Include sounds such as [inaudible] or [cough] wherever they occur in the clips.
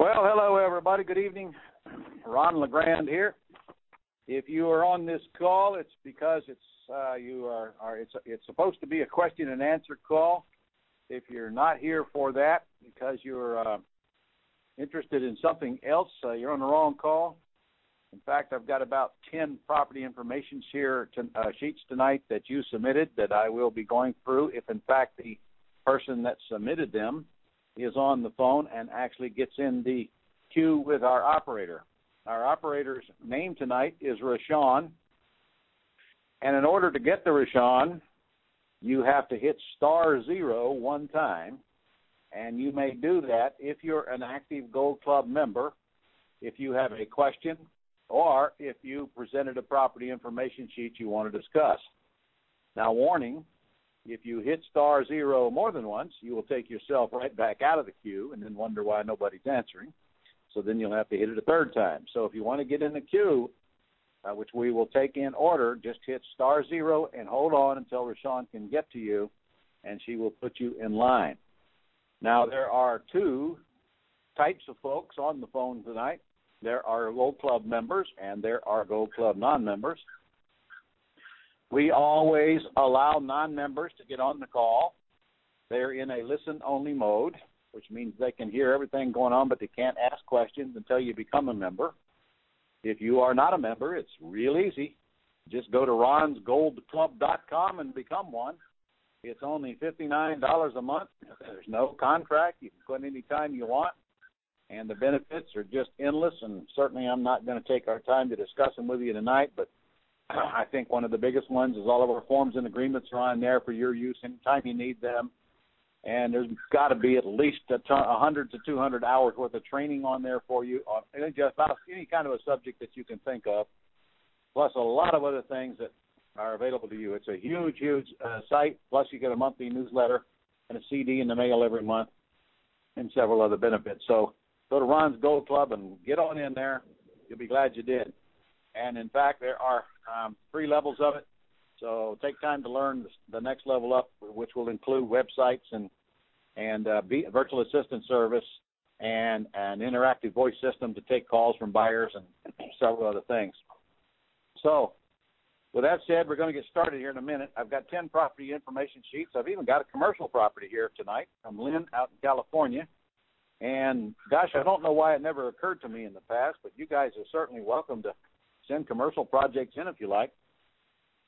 Well, hello everybody. Good evening. Ron LeGrand here. If you are on this call, it's because it's uh, you are, are it's it's supposed to be a question and answer call. If you're not here for that because you're uh, interested in something else, uh, you're on the wrong call. In fact, I've got about 10 property information here to, uh, sheets tonight that you submitted that I will be going through. If in fact the person that submitted them is on the phone and actually gets in the queue with our operator. Our operator's name tonight is Rashawn. And in order to get the Rashawn, you have to hit star zero one time. And you may do that if you're an active Gold Club member, if you have a question, or if you presented a property information sheet you want to discuss. Now, warning if you hit star zero more than once, you will take yourself right back out of the queue and then wonder why nobody's answering. So then you'll have to hit it a third time. So if you want to get in the queue, uh, which we will take in order, just hit star zero and hold on until Rashawn can get to you, and she will put you in line. Now there are two types of folks on the phone tonight. There are Gold Club members and there are Gold Club non-members. We always allow non-members to get on the call. They're in a listen-only mode, which means they can hear everything going on, but they can't ask questions until you become a member. If you are not a member, it's real easy. Just go to ronsgoldclub.com and become one. It's only $59 a month. There's no contract. You can quit any time you want. And the benefits are just endless. And certainly, I'm not going to take our time to discuss them with you tonight, but I think one of the biggest ones is all of our forms and agreements are on there for your use anytime you need them. And there's got to be at least a ton, 100 to 200 hours worth of training on there for you on just about any kind of a subject that you can think of, plus a lot of other things that are available to you. It's a huge, huge uh, site. Plus, you get a monthly newsletter and a CD in the mail every month, and several other benefits. So, go to Ron's Gold Club and get on in there. You'll be glad you did. And in fact, there are um, three levels of it. So take time to learn the next level up, which will include websites and and uh, virtual assistant service and an interactive voice system to take calls from buyers and several other things. So, with that said, we're going to get started here in a minute. I've got 10 property information sheets. I've even got a commercial property here tonight from Lynn out in California. And gosh, I don't know why it never occurred to me in the past, but you guys are certainly welcome to send commercial projects in if you like.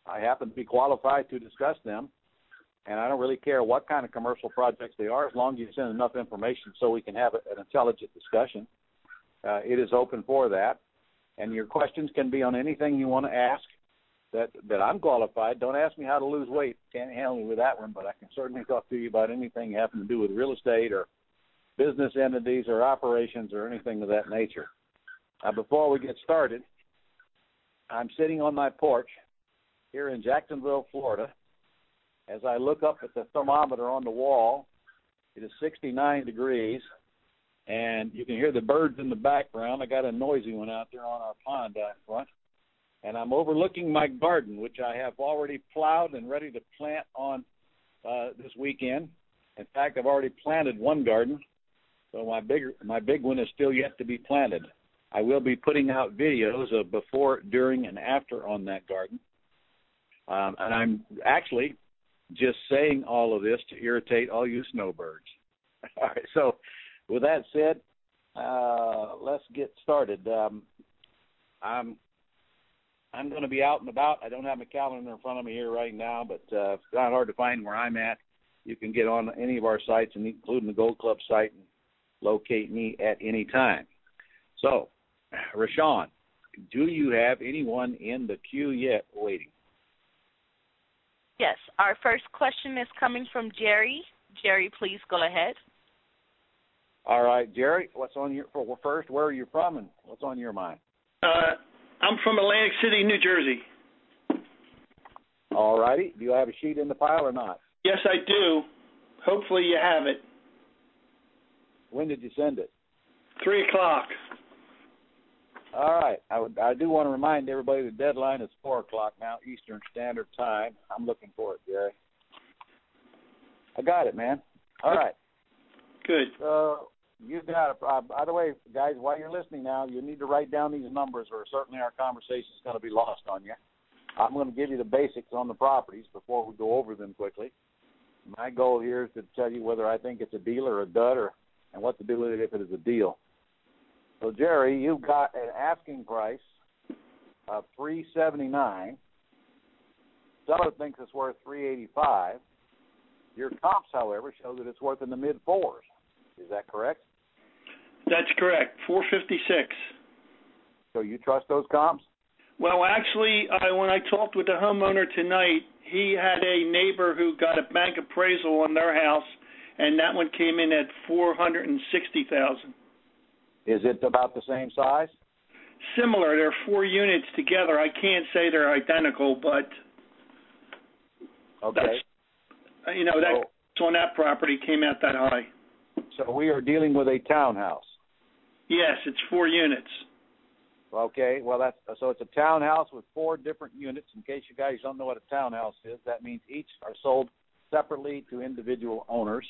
I happen to be qualified to discuss them, and I don't really care what kind of commercial projects they are, as long as you send enough information so we can have an intelligent discussion. Uh, it is open for that, and your questions can be on anything you want to ask. That that I'm qualified. Don't ask me how to lose weight. Can't handle me with that one, but I can certainly talk to you about anything having to do with real estate or business entities or operations or anything of that nature. Before we get started, I'm sitting on my porch here in Jacksonville, Florida. As I look up at the thermometer on the wall, it is 69 degrees, and you can hear the birds in the background. I got a noisy one out there on our pond out front. And I'm overlooking my garden, which I have already plowed and ready to plant on uh, this weekend. In fact, I've already planted one garden, so my bigger my big one is still yet to be planted. I will be putting out videos of before, during, and after on that garden. Um, and I'm actually just saying all of this to irritate all you snowbirds. [laughs] all right, so with that said, uh, let's get started. Um, I'm I'm going to be out and about. I don't have my calendar in front of me here right now, but uh, it's not hard to find where I'm at. You can get on any of our sites, including the Gold Club site, and locate me at any time. So Rashawn, do you have anyone in the queue yet waiting? Yes. Our first question is coming from Jerry. Jerry, please go ahead. All right, Jerry, what's on your for first? Where are you from, and what's on your mind? Uh, I'm from Atlantic City, New Jersey. All righty. Do you have a sheet in the pile or not? Yes, I do. Hopefully, you have it. When did you send it? Three o'clock. All right. I, would, I do want to remind everybody the deadline is 4 o'clock now, Eastern Standard Time. I'm looking for it, Jerry. I got it, man. All right. Good. Uh, you got a, uh, by the way, guys, while you're listening now, you need to write down these numbers, or certainly our conversation is going to be lost on you. I'm going to give you the basics on the properties before we go over them quickly. My goal here is to tell you whether I think it's a deal or a dud, or and what to do with it if it is a deal. So, Jerry, you've got an asking price of three seventy nine. Seller thinks it's worth three eighty five. Your comps, however, show that it's worth in the mid fours. Is that correct? That's correct. Four fifty six. So you trust those comps? Well, actually, I, when I talked with the homeowner tonight, he had a neighbor who got a bank appraisal on their house, and that one came in at four hundred and sixty thousand. Is it about the same size? Similar. There are four units together. I can't say they're identical, but Okay. that's uh, you know that So, on that property came out that high. so we are dealing with a townhouse. Yes, it's four units. Okay, well that's so it's a townhouse with four different units. In case you guys don't know what a townhouse is, that means each are sold separately to individual owners.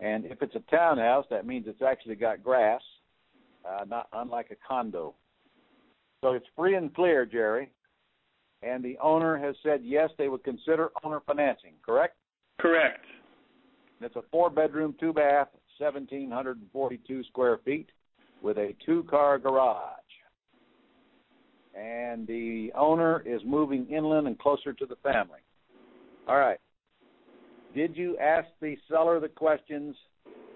And if it's a townhouse, that means it's actually got grass, uh, not unlike a condo. So it's free and clear, Jerry. And the owner has said yes, they would consider owner financing. Correct? Correct. It's a four bedroom, two bath, 1,742 square feet with a two car garage. And the owner is moving inland and closer to the family. All right. Did you ask the seller the questions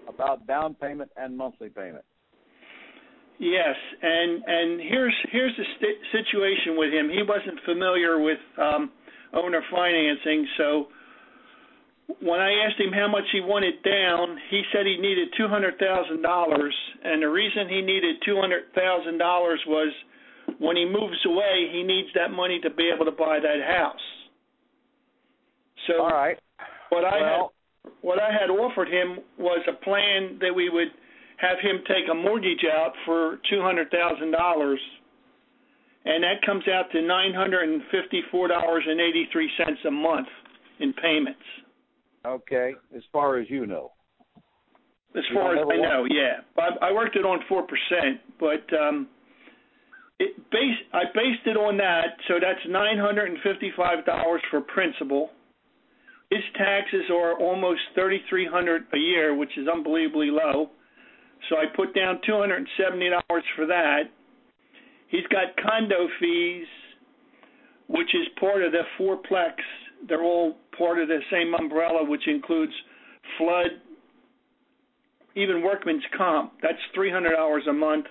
about down payment and monthly payment? Yes, and and here's here's the st- situation with him. He wasn't familiar with um, owner financing, so when I asked him how much he wanted down, he said he needed two hundred thousand dollars, and the reason he needed two hundred thousand dollars was when he moves away, he needs that money to be able to buy that house. So All right. what I Well, had what I had offered him was a plan that we would have him take a mortgage out for two hundred thousand dollars, and that comes out to nine hundred and fifty-four dollars and eighty-three cents a month in payments. okay, as far as you know. As far as I know, yeah. I, I worked it on four percent, but um, it base I based it on that, so that's nine hundred and fifty-five dollars for principal. His taxes are almost thirty-three hundred a year, which is unbelievably low. So I put down two hundred and seventy dollars for that. He's got condo fees, which is part of the fourplex. They're all part of the same umbrella, which includes flood, even workman's comp. That's three hundred dollars a month.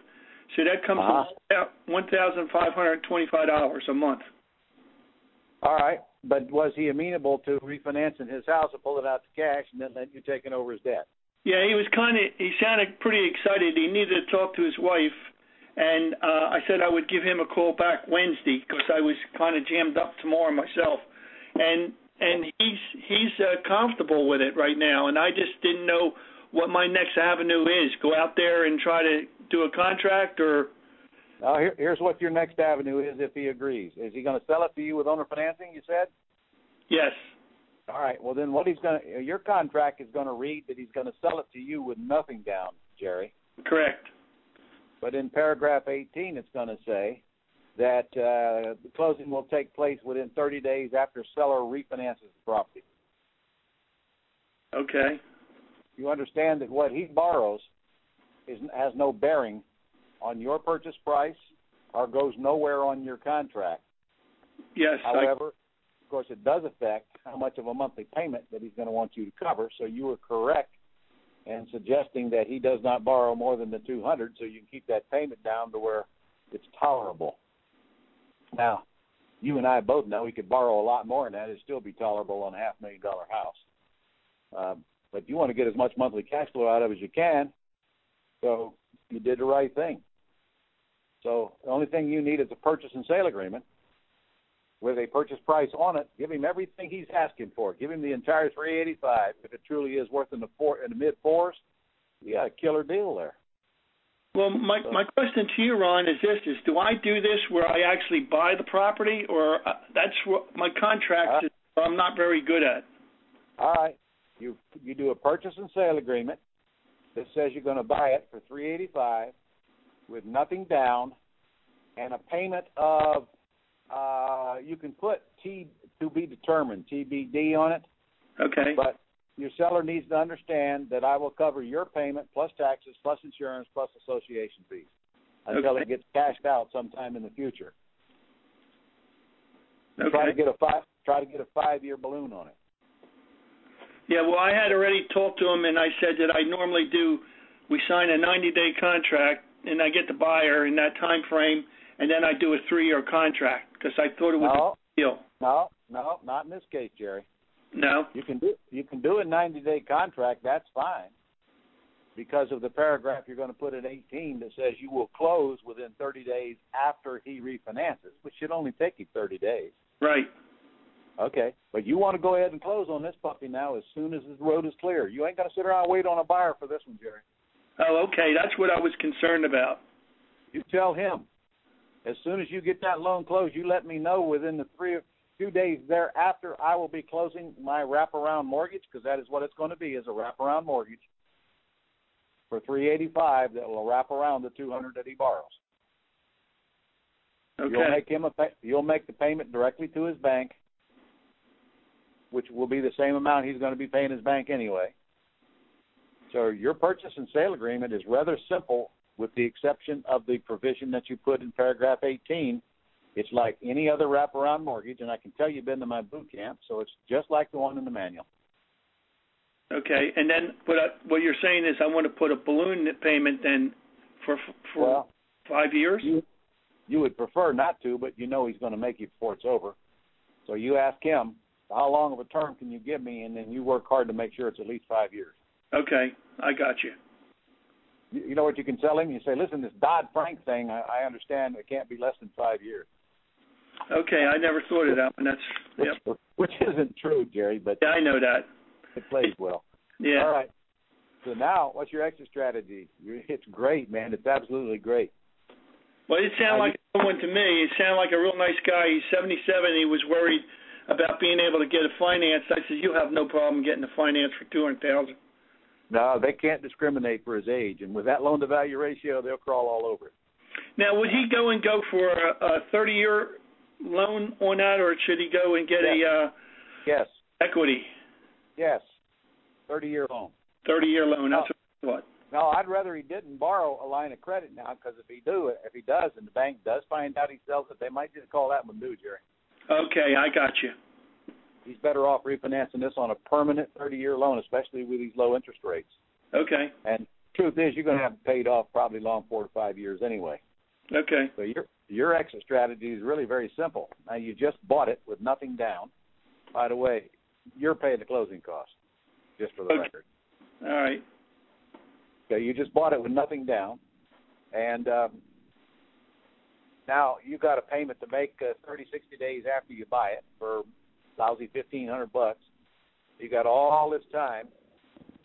So that comes Uh-huh. to one thousand five hundred twenty-five dollars a month. All right. But was he amenable to refinancing his house and pulling out the cash and then letting you taking over his debt? Yeah, he was kind of. He sounded pretty excited. He needed to talk to his wife, and uh, I said I would give him a call back Wednesday because I was kind of jammed up tomorrow myself, and and he's he's uh, comfortable with it right now, and I just didn't know what my next avenue is. Go out there and try to do a contract, or Now, here, here's what your next avenue is if he agrees. Is he going to sell it to you with owner financing? You said. yes, All right. Well, then what he's going to your contract is going to read that he's going to sell it to you with nothing down, Jerry. correct. But in paragraph 18, it's going to say that uh, the closing will take place within 30 days after seller refinances the property. Okay, You understand that what he borrows is has no bearing on your purchase price or goes nowhere on your contract. yes, However, course, it does affect how much of a monthly payment that he's going to want you to cover. So you were correct in suggesting that he does not borrow more than the 200, so you can keep that payment down to where it's tolerable. Now, you and I both know he could borrow a lot more than that; it'd still be tolerable on a half million dollar house. Um, but you want to get as much monthly cash flow out of as you can, so you did the right thing. So the only thing you need is a purchase and sale agreement with a purchase price on it. Give him everything he's asking for. Give him the entire 385. If it truly is worth in the four in the mid fours, you got a killer deal there. Well, my my question to you, Ron, is this: is do I do this where I actually buy the property, or uh, that's what my contract is? I'm not very good at. All right, you you do a purchase and sale agreement, that says you're going to buy it for 385 with nothing down and a payment of uh you can put T to be determined TBD on it. Okay. But your seller needs to understand that I will cover your payment plus taxes plus insurance plus association fees until Okay. it gets cashed out sometime in the future. Okay. Try to get a five try to get a five year balloon on it. Yeah, well, I had already talked to him, and I said that I normally do. We sign a 90-day contract, and I get the buyer in that time frame, and then I do a three-year contract because I thought it was No, a deal. no, no, not in this case, Jerry. No. You can do you can do a ninety day contract, that's fine. Because of the paragraph you're going to put in 18 that says you will close within 30 days after he refinances, which should only take you 30 days. Right. Okay, but you want to go ahead and close on this puppy now as soon as the road is clear. You ain't going to sit around and wait on a buyer for this one, Jerry. Oh, okay. That's what I was concerned about. You tell him as soon as you get that loan closed, you let me know within the three two days thereafter. I will be closing my wraparound mortgage because that is what it's going to be is a wraparound mortgage for three eighty five that will wrap around the two hundred that he borrows. Okay. You'll make him a pay, you'll make the payment directly to his bank, which will be the same amount he's going to be paying his bank anyway. So your purchase and sale agreement is rather simple, with the exception of the provision that you put in paragraph 18. It's like any other wraparound mortgage, and I can tell you've been to my boot camp, so it's just like the one in the manual. Okay. And then what I, what you're saying is I want to put a balloon payment then for for Well, five years. you you would prefer not to, but you know he's going to make you before it's over. So you ask him, how long of a term can you give me, and then you work hard to make sure it's at least five years. Okay. I got you. You, you know what you can tell him? You say, listen, this Dodd Frank thing, I, I understand it can't be less than five years. Okay. I never thought of that one. That's Which, yep. which isn't true, Jerry, but Yeah, I know that. it plays well. Yeah. All right. So now, what's your exit strategy? It's great, man. It's absolutely great. Well, it sounded like someone to me. It sounded like a real nice guy. He's 77. He was worried about being able to get a finance. I said, "You have no problem getting a finance for two hundred thousand. No, they can't discriminate for his age, and with that loan to value ratio, they'll crawl all over it. Now, would he go and go for a, thirty-year loan on that, or should he go and get a uh, Yes, equity yes, thirty-year loan. thirty-year loan? That's what. No, I'd rather he didn't borrow a line of credit now because if he do, if he does, and the bank does find out he sells it, they might just call that one due, Jerry. Okay, I got you. He's better off refinancing this on a permanent 30-year loan, especially with these low interest rates. Okay, And truth is, you're going to have it paid off probably long four to five years anyway. okay, So your your exit strategy is really very simple. Now you just bought it with nothing down. By the way, you're paying the closing cost, just for the Okay. record. all right. Okay, you just bought it with nothing down, and um, now you've got a payment to make uh, 30, 60 days after you buy it for lousy fifteen hundred bucks. You got all this time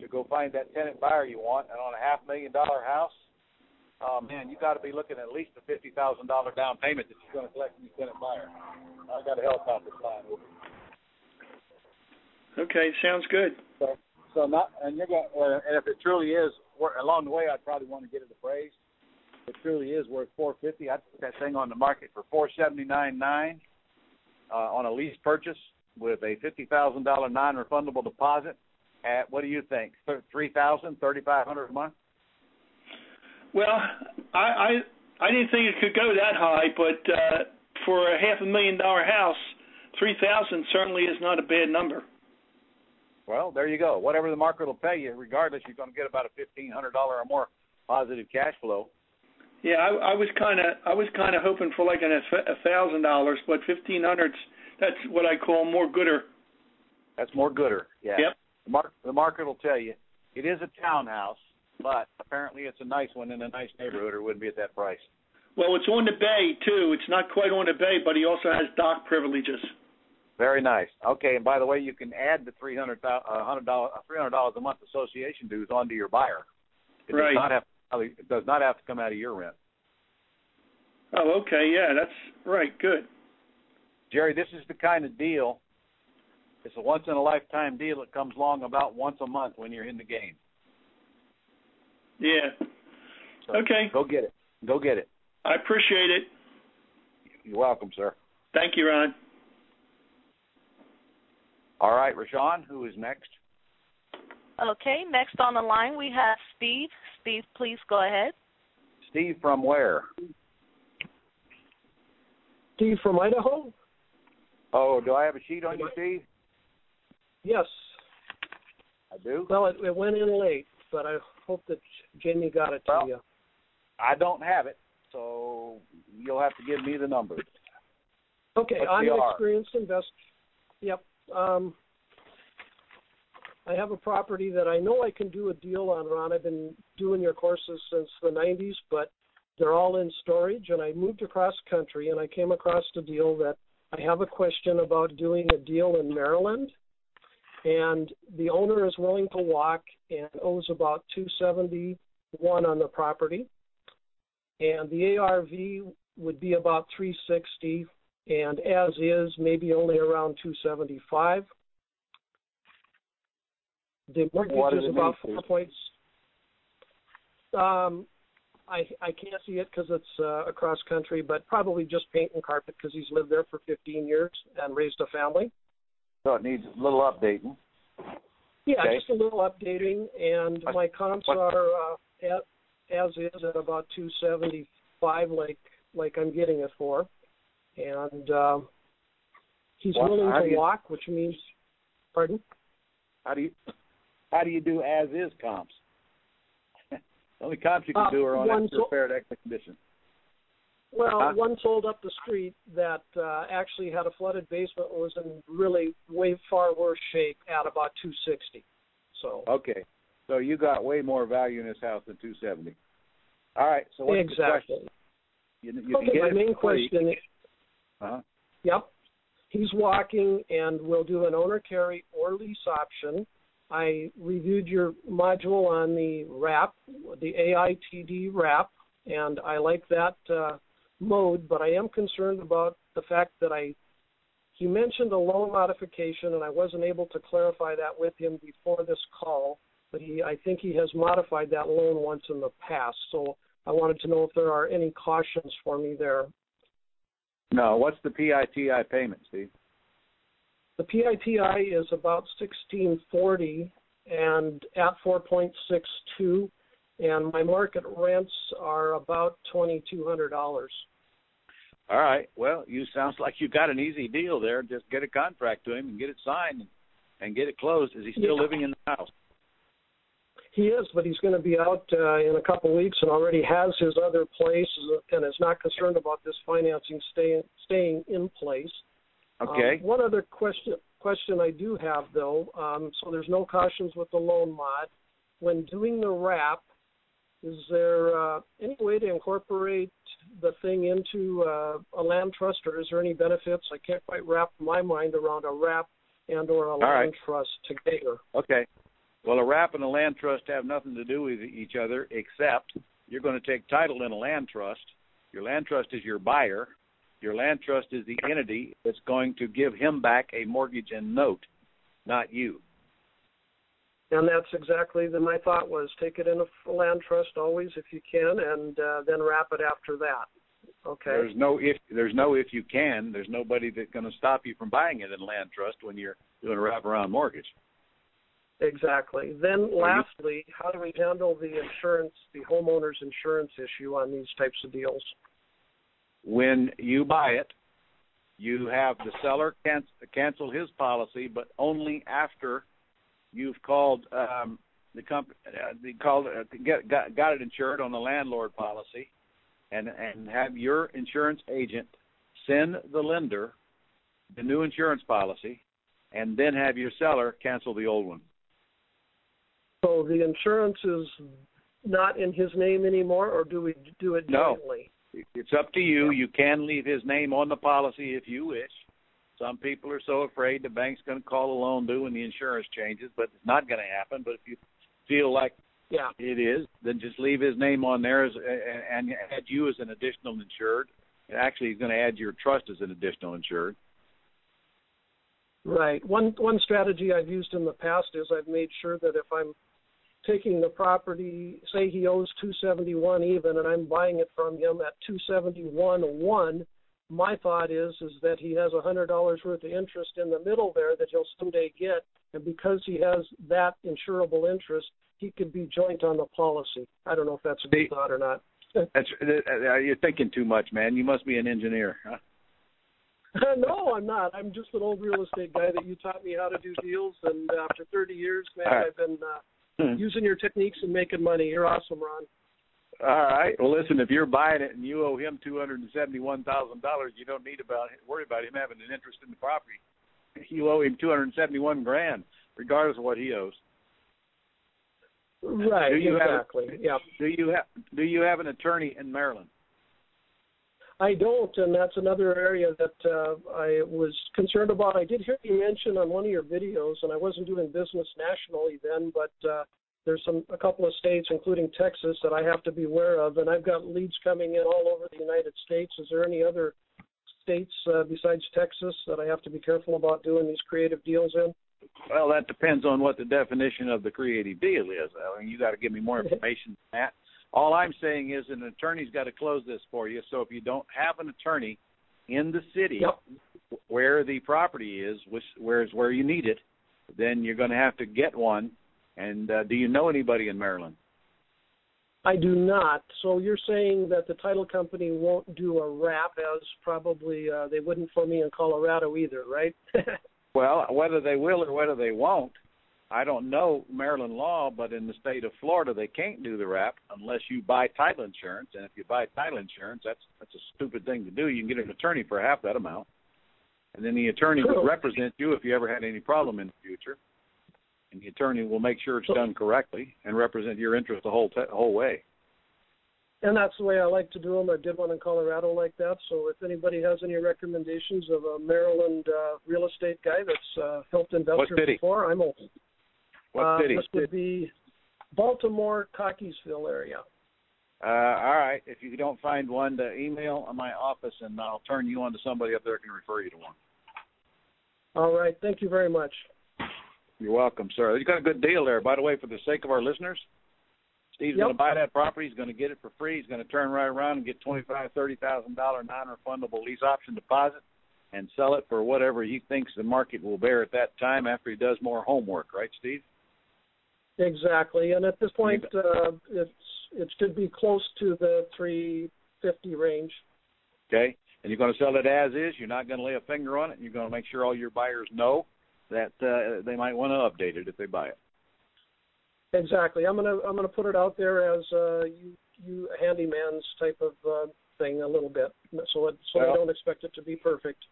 to go find that tenant buyer you want, and on a half million dollar house, oh man, you got to be looking at least a fifty thousand dollar down payment that you're going to collect from your tenant buyer. I got a helicopter flying over. Okay, sounds good. So, so not, and you're going, uh, and if it truly is, along the way, I'd probably want to get it appraised. If it truly is worth four fifty, I'd put that thing on the market for four seventy nine nine uh, on a lease purchase with a fifty thousand dollar non refundable deposit. At what do you think? Three thousand, thirty five hundred a month? Well, I I I didn't think it could go that high, but uh, for a half a million dollar house, three thousand certainly is not a bad number. Well, there you go. Whatever the market will pay you, regardless, you're going to get about a fifteen hundred dollar or more positive cash flow. Yeah, I, I was kind of I was kind of hoping for like an, a thousand dollars, but fifteen hundreds that's what I call more gooder. That's more gooder. Yeah. Yep. The, mar- the market will tell you it is a townhouse, but apparently it's a nice one in a nice neighborhood, or it wouldn't be at that price. Well, it's on the bay too. It's not quite on the bay, but he also has dock privileges. Very nice. Okay, and by the way, you can add the three hundred uh, hundred dollars uh, three hundred dollars a month association dues onto your buyer. It Right. does not have it does not have to come out of your rent. Oh, okay, yeah, that's right. Good. Jerry, this is the kind of deal. It's a once in a lifetime deal that comes along about once a month when you're in the game. Yeah. So Okay. Go get it. Go get it. I appreciate it. You're welcome, sir. Thank you, Ron. All right, Rashawn, who is next? Okay, next on the line we have Steve. Steve, please go ahead. Steve from where? Steve from Idaho? Oh, do I have a sheet on you, Steve? Yes. I do. Well, it, it went in late, but I hope that Jamie got it to Well, you. I don't have it, so you'll have to give me the numbers. Okay, what's I'm an R? experienced investor. Yep. Um, I have a property that I know I can do a deal on, Ron. I've been doing your courses since the 90s, but they're all in storage, and I moved across country, and I came across a deal that I have a question about doing a deal in Maryland, and the owner is willing to walk and owes about 271 on the property, and the ARV would be about 360 and as is maybe only around 275 the mortgage is about four points. Um i i can't see it because it's uh, across country but probably just paint and carpet because he's lived there for 15 years and raised a family So it needs a little updating. yeah Okay. just a little updating and What- my comps what- are uh at, as is at about 275 like like i'm getting it for and uh, he's What- willing to you- walk which means pardon How do you how do you do as is comps? The only comps you can Uh, do are on after so- repaired excellent condition. Well, Huh? one sold up the street that uh, actually had a flooded basement was in really way far worse shape at about 260. So Okay. So you got way more value in this house than two seventy. All right, so what's the exactly. question? You, you can Okay, get my main question. Uh-huh. Yep, he's walking and we'll do an owner carry or lease option. I reviewed your module on the wrap, the AITD wrap, and I like that uh, mode. But I am concerned about the fact that I he mentioned a loan modification, and I wasn't able to clarify that with him before this call. But he, I think he has modified that loan once in the past. So I wanted to know if there are any cautions for me there. No, what's the PITI payment, Steve? The PITI is about sixteen forty and at four point six two, and my market rents are about twenty two hundred dollars. All right. Well, you sounds like you got an easy deal there. Just get a contract to him and get it signed and get it closed. Is he still Yeah. living in the house? He is, but he's going to be out uh, in a couple of weeks and already has his other place and is not concerned about this financing staying staying in place. Okay. Um, one other question question I do have though, um, so there's no cautions with the loan mod. When doing the wrap, is there uh, any way to incorporate the thing into uh, a land trust, or is there any benefits? I can't quite wrap my mind around a wrap and or a land right. trust together. Okay. Well, a wrap and a land trust have nothing to do with each other except you're going to take title in a land trust. Your land trust is your buyer. Your land trust is the entity that's going to give him back a mortgage and note, not you. And that's exactly the my thought was take it in a land trust always if you can, and uh, then wrap it after that. Okay. There's no if there's no if you can. There's nobody that's going to stop you from buying it in land trust when you're doing a wraparound mortgage. Exactly. Then, lastly, how do we handle the insurance, the homeowner's insurance issue on these types of deals? When you buy it, you have the seller can- cancel his policy, but only after you've called um, the company, uh, the called uh, get got, got it insured on the landlord policy, and and have your insurance agent send the lender the new insurance policy, and then have your seller cancel the old one. So the insurance is not in his name anymore, or do we do it No. It's up to you. You can leave his name on the policy if you wish. Some people are so afraid the bank's going to call a loan due when the insurance changes, but it's not going to happen. But if you feel like Yeah. it is, then just leave his name on there as, and add you as an additional insured. Actually, he's going to add your trust as an additional insured. Right. One one strategy I've used in the past is I've made sure that if I'm taking the property, say he owes 271 even, and I'm buying it from him at 271 one. My thought is is that he has a hundred dollars worth of interest in the middle there that he'll someday get, and because he has that insurable interest, he could be joint on the policy. I don't know if that's a good thought or not. [laughs] That's uh, you're thinking too much, man. You must be an engineer. Huh? [laughs] no, I'm not. I'm just an old real estate guy that you taught me how to do deals, and after 30 years, man, right. I've been uh, hmm. using your techniques and making money. You're awesome, Ron. All right. Well, listen, if you're buying it and you owe him two hundred and seventy-one thousand dollars, you don't need about worry about him having an interest in the property. You owe him two hundred and seventy-one grand, regardless of what he owes. Right. Do you exactly. Have, yeah. Do you have Do you have an attorney in Maryland? I don't, and that's another area that uh, I was concerned about. I did hear you mention on one of your videos, and I wasn't doing business nationally then, but uh, there's some a couple of states, including Texas, that I have to be aware of, and I've got leads coming in all over the United States. Is there any other states uh, besides Texas that I have to be careful about doing these creative deals in? Well, that depends on what the definition of the creative deal is. I mean, you got to give me more [laughs] information than that. All I'm saying is an attorney's got to close this for you. So if you don't have an attorney in the city yep. where the property is, which where is where you need it, then you're going to have to get one. And uh, do you know anybody in Maryland? I do not. So you're saying that the title company won't do a wrap, as probably uh, they wouldn't for me in Colorado either, right? [laughs] well, whether they will or whether they won't, I don't know Maryland law, but in the state of Florida, they can't do the wrap unless you buy title insurance. And if you buy title insurance, that's that's a stupid thing to do. You can get an attorney for half that amount, and then the attorney will represent you if you ever had any problem in the future. And the attorney will make sure it's done correctly and represent your interest the whole te- whole way. And that's the way I like to do them. I did one in Colorado like that. So if anybody has any recommendations of a Maryland uh, real estate guy that's uh, helped investors before, I'm open. What uh, city? This would be Baltimore, Cockeysville area. Uh, all right. If you don't find one, to email my office, and I'll turn you on to somebody up there who can refer you to one. All right. Thank you very much. You're welcome, sir. You got a good deal there. By the way, for the sake of our listeners, Steve's yep. going to buy that property. He's going to get it for free. He's going to turn right around and get twenty-five, thirty thousand dollar non-refundable lease option deposit, and sell it for whatever he thinks the market will bear at that time after he does more homework. Right, Steve? Exactly, and at this point, uh, it's it should be close to the 350 range. Okay, and you're going to sell it as is. You're not going to lay a finger on it. You're going to make sure all your buyers know that uh, they might want to update it if they buy it. Exactly. I'm gonna I'm gonna put it out there as uh, you you handyman's type of uh, thing a little bit, so it, so well, I don't expect it to be perfect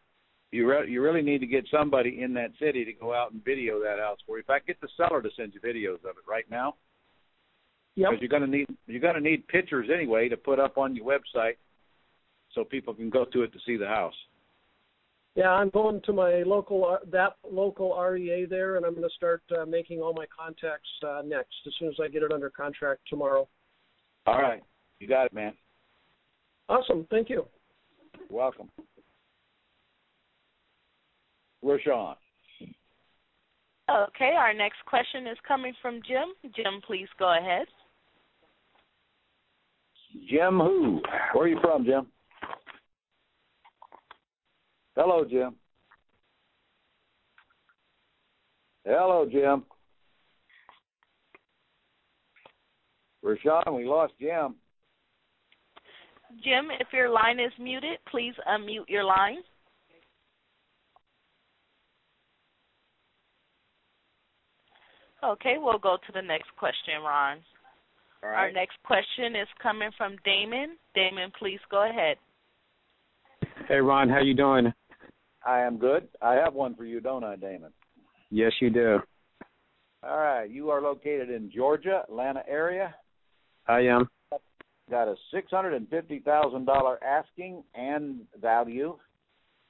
you re- you really need to get somebody in that city to go out and video that house for you. In fact, get the seller to send you videos of it right now. Yep. Because you're going to need you're going to need pictures anyway to put up on your website, so people can go to it to see the house. Yeah, I'm going to my local uh, that local REIA there, and I'm going to start uh, making all my contacts uh, next as soon as I get it under contract tomorrow. All right, you got it, man. Awesome, thank you. You're welcome. Rashawn. Okay, our next question is coming from Jim. Jim, please go ahead. Jim who? Where are you from, Jim? Hello, Jim. Hello, Jim. Rashawn, we lost Jim. Jim, if your line is muted, please unmute your line. Okay, we'll go to the next question, Ron. All right. Our next question is coming from Damon. Damon, please go ahead. Hey, Ron, how you doing? I am good. I have one for you, don't I, Damon? Yes, you do. All right. You are located in Georgia, Atlanta area. I am. Got a six hundred and fifty thousand dollar asking and value,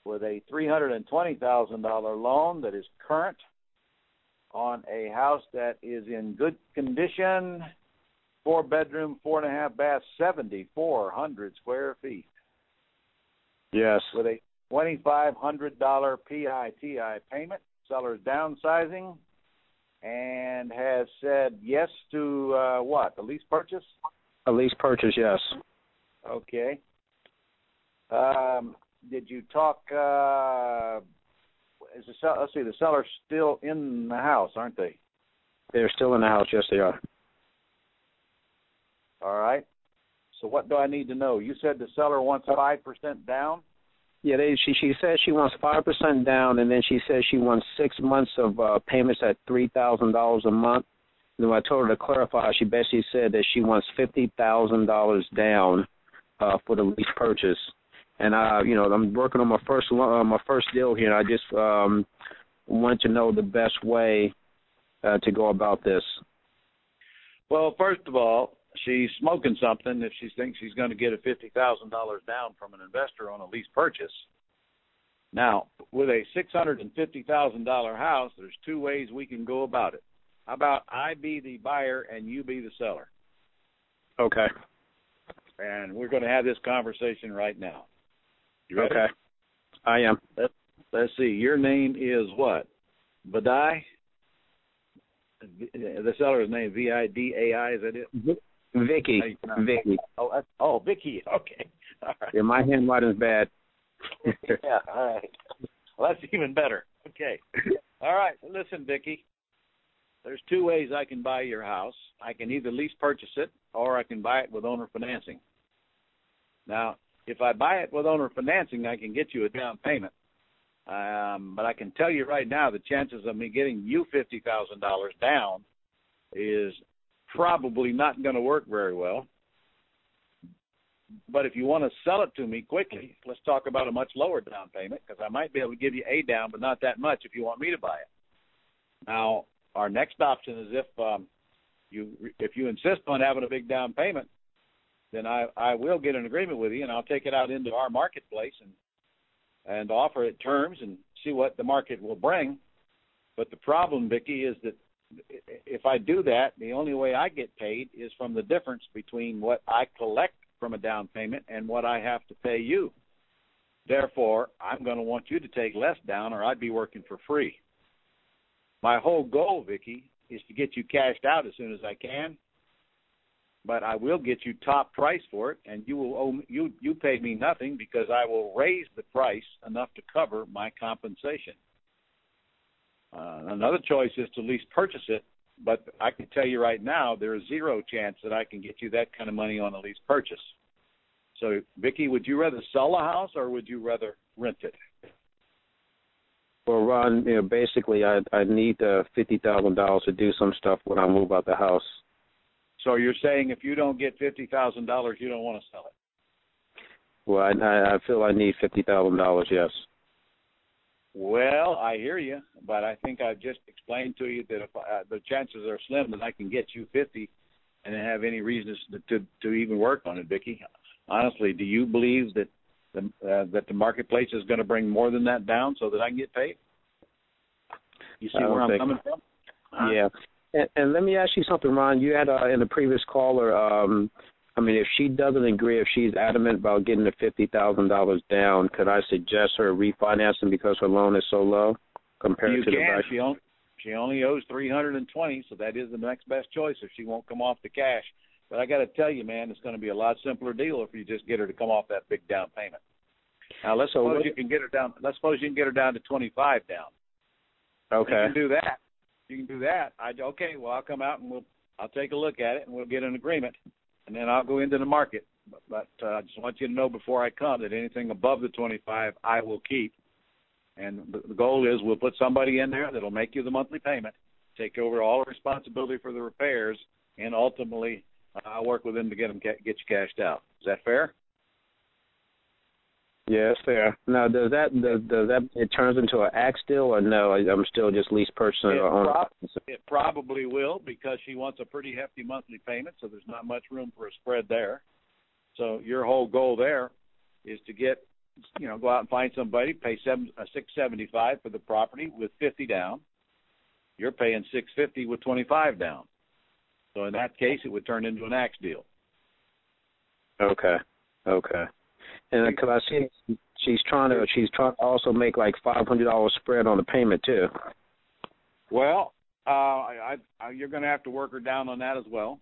with a three hundred and twenty thousand dollar loan that is current on a house that is in good condition, four bedroom, four and a half bath, seventy four hundred square feet. Yes. With a twenty five hundred dollar PITI payment, seller's downsizing, and has said yes to uh, what? A lease purchase? A lease purchase, yes. Okay. Um, did you talk? Uh, is the sell- let's see, the seller's still in the house, aren't they? They're still in the house. Yes, they are. All right. So what do I need to know? You said the seller wants five percent down. Yeah, they, she she says she wants five percent down, and then she says she wants six months of uh, payments at three thousand dollars a month. And when I told her to clarify, she basically said that she wants fifty thousand dollars down uh, for the lease purchase. And I, you know, I'm working on my first uh, my first deal here, and I just um, want to know the best way uh, to go about this. Well, first of all, she's smoking something if she thinks she's going to get a fifty thousand dollars down from an investor on a lease purchase. Now, with a six hundred and fifty thousand dollar house, there's two ways we can go about it. How about I be the buyer and you be the seller? Okay. And we're going to have this conversation right now. You ready? Okay. I am. Let's see. Your name is what? Badai. The seller's name V I D A I. Is that it? Vicky. How you pronounce it? Vicky. Oh, that's, oh, Vicky. [laughs] Okay. All right. Yeah, my handwriting's bad. [laughs] yeah. All right. Well, that's even better. Okay. All right. Listen, Vicky. There's two ways I can buy your house. I can either lease purchase it, or I can buy it with owner financing. Now, if I buy it with owner financing, I can get you a down payment. Um, but I can tell you right now, the chances of me getting you fifty thousand dollars down is probably not going to work very well. But if you want to sell it to me quickly, let's talk about a much lower down payment because I might be able to give you a down, but not that much if you want me to buy it. Now, our next option is if um, you if you insist on having a big down payment, then I I will get an agreement with you and I'll take it out into our marketplace and and offer it terms and see what the market will bring. But the problem, Vicky, is that if I do that, the only way I get paid is from the difference between what I collect from a down payment and what I have to pay you. Therefore, I'm going to want you to take less down or I'd be working for free. My whole goal, Vicky, is to get you cashed out as soon as I can. But I will get you top price for it, and you will owe you you pay me nothing because I will raise the price enough to cover my compensation. Uh, another choice is to lease purchase it, but I can tell you right now there is zero chance that I can get you that kind of money on a lease purchase. So, Vicky, would you rather sell a house or would you rather rent it? Well, Ron, you know, basically, I I need uh, fifty thousand dollars to do some stuff when I move out the house. So you're saying if you don't get fifty thousand dollars, you don't want to sell it? Well, I I I feel I need fifty thousand dollars. Yes. Well, I hear you, but I think I've just explained to you that if uh, the chances are slim that I can get you fifty, and have any reasons to to, to even work on it, Vicky. Honestly, do you believe that the uh, that the marketplace is going to bring more than that down so that I can get paid? You see where I'm think- coming from? Yeah. And, and let me ask you something, Ron. You had uh, in the previous caller. Um, I mean, if she doesn't agree, if she's adamant about getting the fifty thousand dollars down, could I suggest her refinancing because her loan is so low compared You to the can. back? She only she only owes three hundred and twenty, so that is the next best choice if she won't come off the cash. But I got to tell you, man, it's going to be a lot simpler deal if you just get her to come off that big down payment. Now let's So suppose what- you can get her down. Let's suppose you can get her down to twenty five down. Okay. You can do that. You can do that. I okay. Well, I'll come out and we'll I'll take a look at it and we'll get an agreement, and then I'll go into the market. But, but uh, I just want you to know before I come that anything above the twenty five I will keep. And the, goal is we'll put somebody in there that'll make you the monthly payment, take over all responsibility for the repairs, and ultimately uh, I'll work with them to get them get you cashed out. Is that fair? It's fair. Now, does that does, does that it turns into an axe deal or no? I, I'm still just lease purchasing It, or prob- it probably will because she wants a pretty hefty monthly payment, so there's not much room for a spread there. So your whole goal there is to get, you know, go out and find somebody, pay seven uh, six seventy five for the property with fifty down. You're paying six fifty with twenty five down. So in that case, it would turn into an axe deal. Okay. Okay. And because I see she's trying to she's trying to also make like five hundred dollars spread on the payment too. Well, Uh, I, I, you're going to have to work her down on that as well.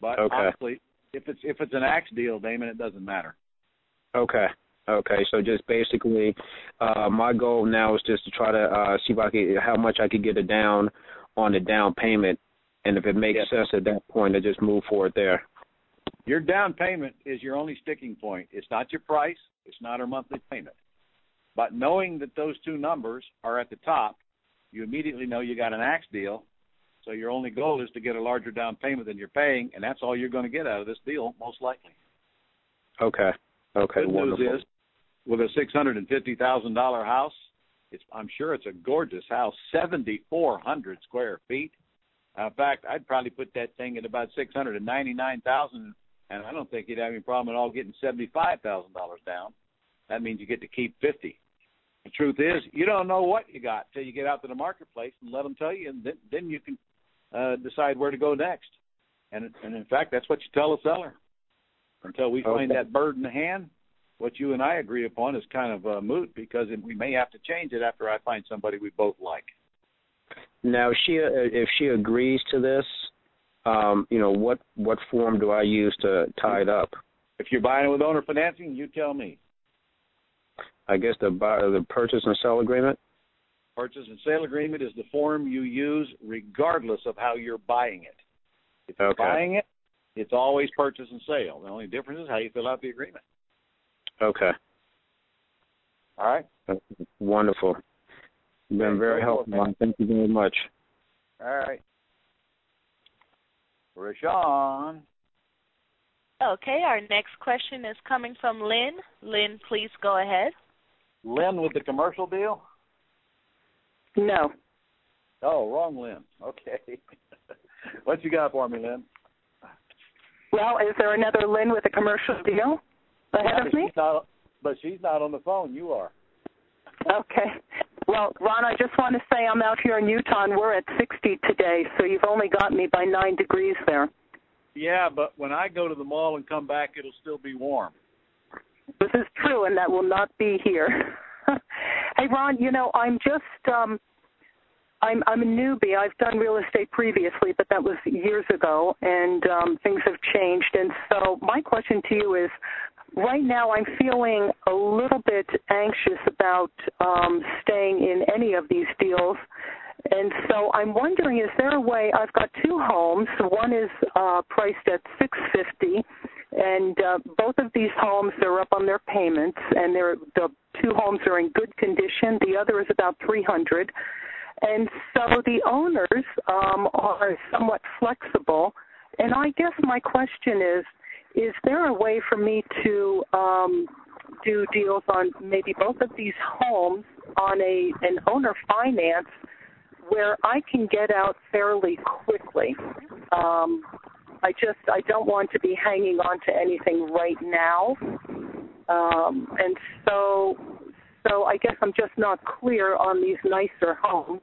But Okay. honestly, if it's if it's an axe deal, Damon, it doesn't matter. Okay. Okay. So just basically, uh, my goal now is just to try to uh, see if I could how much I could get it down on the down payment, and if it makes Yes. sense at that point, to just move forward there. Your down payment is your only sticking point. It's not your price. It's not her monthly payment. But knowing that those two numbers are at the top, you immediately know you got an ACTS deal. So your only goal is to get a larger down payment than you're paying, and that's all you're going to get out of this deal, most likely. Okay. Okay. Good wonderful. news is, with a six hundred and fifty thousand dollar house, it's I'm sure it's a gorgeous house, seventy four hundred square feet. Uh, in fact, I'd probably put that thing at about six hundred and ninety nine thousand, and I don't think you'd have any problem at all getting seventy five thousand dollars down. That means you get to keep fifty. The truth is, you don't know what you got till you get out to the marketplace and let them tell you, and then, then you can uh, decide where to go next. And and in fact, that's what you tell a seller. Until we find Okay. that bird in the hand, what you and I agree upon is kind of uh, moot because we may have to change it after I find somebody we both like. Now, if she uh, if she agrees to this, um, you know what what form do I use to tie it up? If you're buying it with owner financing, you tell me. I guess the buy, the purchase and sale agreement. Purchase and sale agreement is the form you use regardless of how you're buying it. If you're Okay. buying it, it's always purchase and sale. The only difference is how you fill out the agreement. Okay. All right? Wonderful. You've been very helpful. Thank you very much. All right. Rashawn. Okay, our next question is coming from Lynn. Lynn, please go ahead. Lynn with the commercial deal? No. Oh, wrong Lynn. Okay. [laughs] what you got for me, Lynn? Well, is there another Lynn with a commercial deal ahead Yeah, of me? she's not, but she's not on the phone. You are. Okay. Well, Ron, I just want to say I'm out here in Utah and we're at 60 today, so you've only got me by nine degrees there. Yeah, but when I go to the mall and come back, it'll still be warm. This is true, and that will not be here. [laughs] hey, Ron, you know, I'm just um I'm I'm a newbie. I've done real estate previously, but that was years ago, and um things have changed. And so my question to you is right now I'm feeling a little bit anxious about um staying in any of these deals. And so I'm wondering is there a way I've got two homes. One is uh priced at 650 and uh, both of these homes are up on their payments and they're the two homes are in good condition the other is about 300 and so the owners um, are somewhat flexible and i guess my question is is there a way for me to um, do deals on maybe both of these homes on a an owner finance where I can get out fairly quickly. Um, I just I don't want to be hanging on to anything right now, um, and so so I guess I'm just not clear on these nicer homes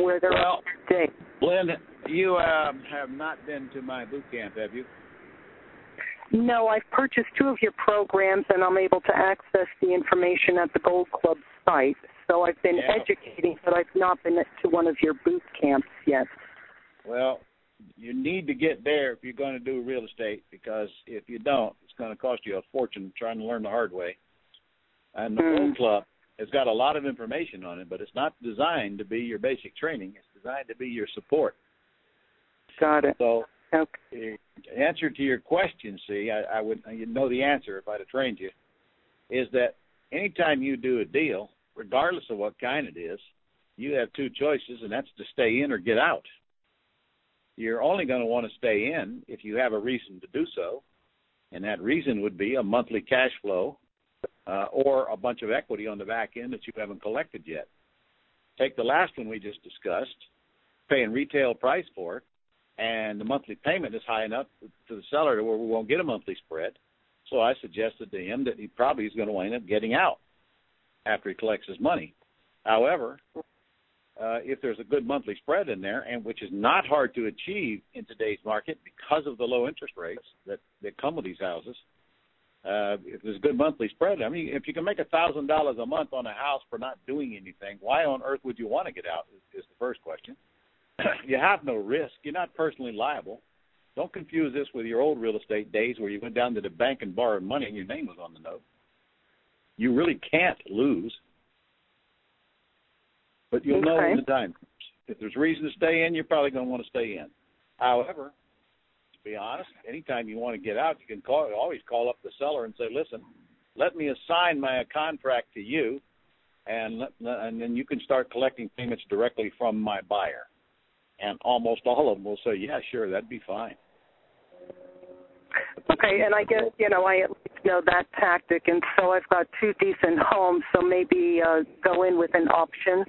where they're Well- up to date. Lynn, you um, have not been to my boot camp, have you? No, I've purchased two of your programs, and I'm able to access the information at the Gold Club site. So I've been Yeah. educating, but I've not been to one of your boot camps yet. Well, you need to get there if you're going to do real estate because if you don't, it's going to cost you a fortune trying to learn the hard way. And the Hmm. Gold Club has got a lot of information on it, but it's not designed to be your basic training. It's designed to be your support. Got it. So, Okay. answer to your question, see, I, I would you know the answer if I'd have trained you, is that anytime you do a deal, regardless of what kind it is, you have two choices, and that's to stay in or get out. You're only going to want to stay in if you have a reason to do so, and that reason would be a monthly cash flow uh, or a bunch of equity on the back end that you haven't collected yet. Take the last one we just discussed, paying retail price for it, and the monthly payment is high enough to the seller to where we won't get a monthly spread. So I suggested to him that he probably is going to wind up getting out after he collects his money. However, uh, if there's a good monthly spread in there, and which is not hard to achieve in today's market because of the low interest rates that, that come with these houses, uh, if there's a good monthly spread, I mean, if you can make a thousand dollars a month on a house for not doing anything, why on earth would you want to get out? Is, is the first question. [clears throat] you have no risk. You're not personally liable. Don't confuse this with your old real estate days where you went down to the bank and borrowed money and your name was on the note. You really can't lose. But you'll okay. know when the time comes. If there's reason to stay in, you're probably going to want to stay in. However, to be honest, anytime you want to get out, you can call always call up the seller and say, "Listen, let me assign my contract to you, and let, and then you can start collecting payments directly from my buyer." And almost all of them will say, "Yeah, sure, that'd be fine." Okay, and I guess you know I at least know that tactic, and so I've got two decent homes, so maybe uh, go in with an option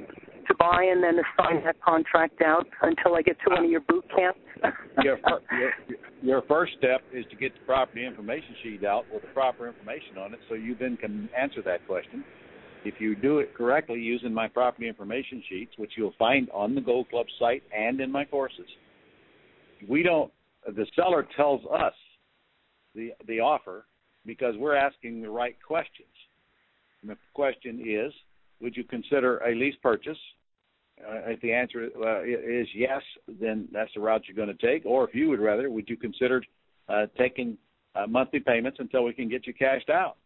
to buy and then assign that contract out until I get to one of your boot camps. [laughs] your, your your first step is to get the property information sheet out with the proper information on it, so you then can answer that question. If you do it correctly using my property information sheets, which you'll find on the Gold Club site and in my courses, we don't. The seller tells us the the offer because we're asking the right questions. And the question is, would you consider a lease purchase? Uh, if the answer uh, is yes, then that's the route you're going to take. Or if you would rather, would you consider uh, taking uh, monthly payments until we can get you cashed out?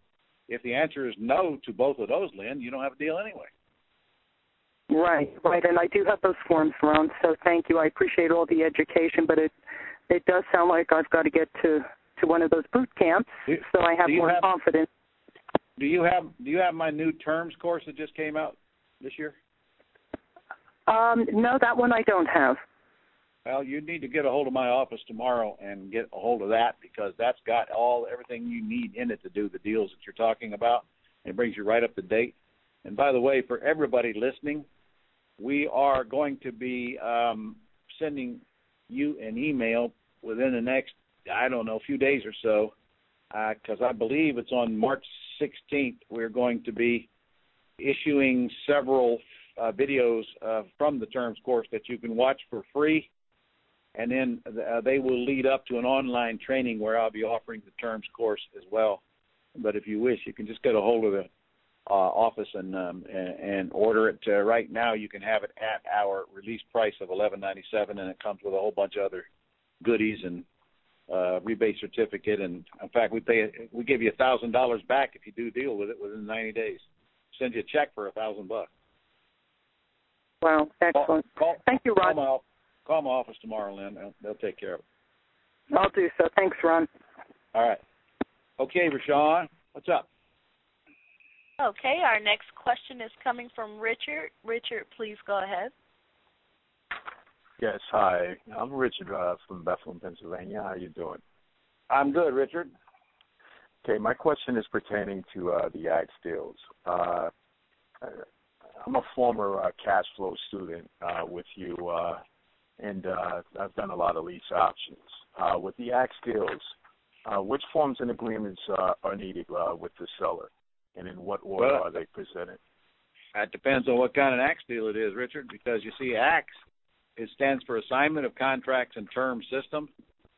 If the answer is no to both of those, Lynn, you don't have a deal anyway. Right, right, and I do have those forms around, so thank you. I appreciate all the education, but it it does sound like I've got to get to to one of those boot camps do, so I have more have, confidence. Do you have do you have my new terms course that just came out this year? Um, no, that one I don't have. Well, you need to get a hold of my office tomorrow and get a hold of that because that's got all everything you need in it to do the deals that you're talking about. It brings you right up to date. And by the way, for everybody listening, we are going to be um, sending you an email within the next I don't know few days or so because uh, I believe it's on March 16th. We're going to be issuing several uh, videos uh, from the terms course that you can watch for free, and then uh, they will lead up to an online training where I'll be offering the terms course as well. But if you wish, you can just get a hold of the uh, office and, um, and and order it. Uh, right now, you can have it at our release price of eleven ninety seven, and it comes with a whole bunch of other goodies and uh, rebate certificate. And in fact, we pay we give you a thousand dollars back if you do deal with it within ninety days. Send you a check for a thousand bucks. Wow, excellent. Call, call, Thank you, Ron. Call my, office tomorrow, Lynn. They'll, they'll take care of it. I'll do so. Thanks, Ron. All right. Okay, Rashawn, what's up? Okay, our next question is coming from Richard. Richard, please go ahead. Yes, hi. I'm Richard uh, from Bethlehem, Pennsylvania. How are you doing? I'm good, Richard. Okay, my question is pertaining to uh, the ag deals. Uh, I'm a former uh, cash flow student uh, with you, uh, and uh, I've done a lot of lease options. Uh, with the ag deals, uh, which forms and agreements uh, are needed uh, with the seller, and in what order Well, are they presented? That depends on what kind of ACTS deal it is, Richard, because you see, ACTS it stands for assignment of contracts and term system,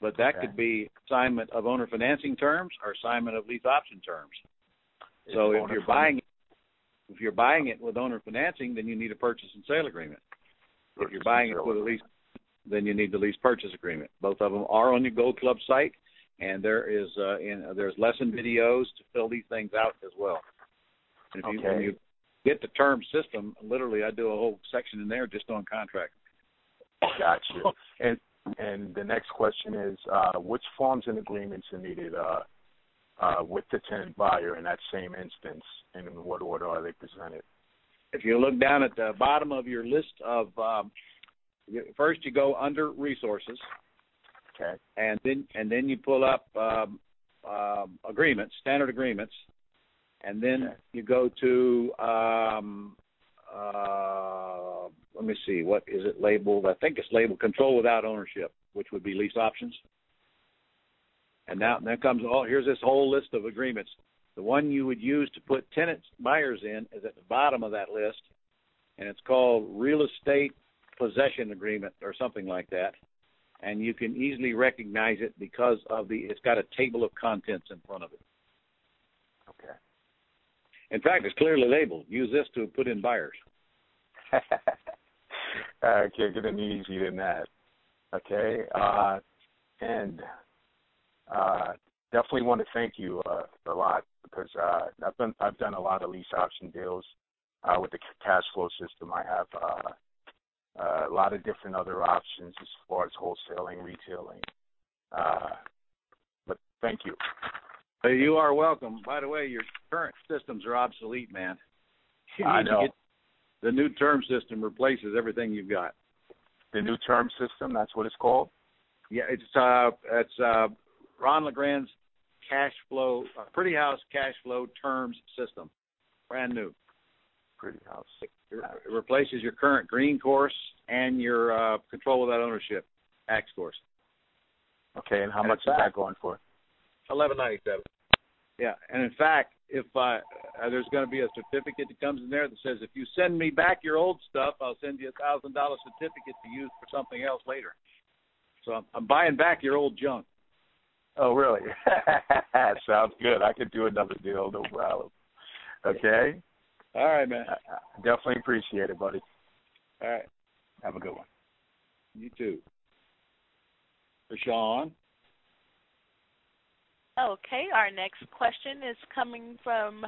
but that Okay. could be assignment of owner financing terms or assignment of lease option terms. Is so if you're buying it, if you're buying it with owner financing, then you need a purchase and sale agreement. If you're buying it with a lease, then you need the lease purchase agreement. Both of them are on your Gold Club site, and there is uh, in, there's lesson videos to fill these things out as well. And if you, when you get the term system, literally, I do a whole section in there just on contract. Gotcha. And and the next question is, uh, which forms and agreements are needed uh, uh, with the tenant buyer in that same instance, and in what order are they presented? if you look down at the bottom of your list of um, first you go under resources. Okay. and then and then you pull up um, um, agreements standard agreements. And then Okay. you go to um, uh, let me see what is it labeled? I think it's labeled control without ownership which would be lease options. And now then comes all here's this whole list of agreements. The one you would use to put tenants buyers in is at the bottom of that list, and it's called real estate possession agreement or something like that. And you can easily recognize it because of the it's got a table of contents in front of it. Okay. In fact, it's clearly labeled. Use this to put in buyers. [laughs] I can't get any easier than that. Okay, uh, and uh, definitely want to thank you uh, a lot because uh, I've done I've done a lot of lease option deals uh, with the cash flow system. I have uh, uh, a lot of different other options as far as wholesaling, retailing. Uh, but thank you. You are welcome. By the way, your current systems are obsolete, man. [laughs] You I know. the new term system replaces everything you've got. The new term system, that's what it's called? Yeah, it's uh, it's uh, Ron LeGrand's cash flow, uh, Pretty House cash flow terms system, brand new. Pretty House. It replaces your current green course and your uh, control without ownership ACTS course. Okay, and how And much in is that going for? Eleven ninety seven. Yeah, and in fact, if uh, uh, there's going to be a certificate that comes in there that says if you send me back your old stuff, I'll send you a thousand dollar certificate to use for something else later. So I'm, I'm buying back your old junk. Oh, really? [laughs] Sounds good. I could do another deal, no problem. Okay? All right, man. I I definitely appreciate it, buddy. All right, Have a good one. you too. Rashawn. Okay, our next question is coming from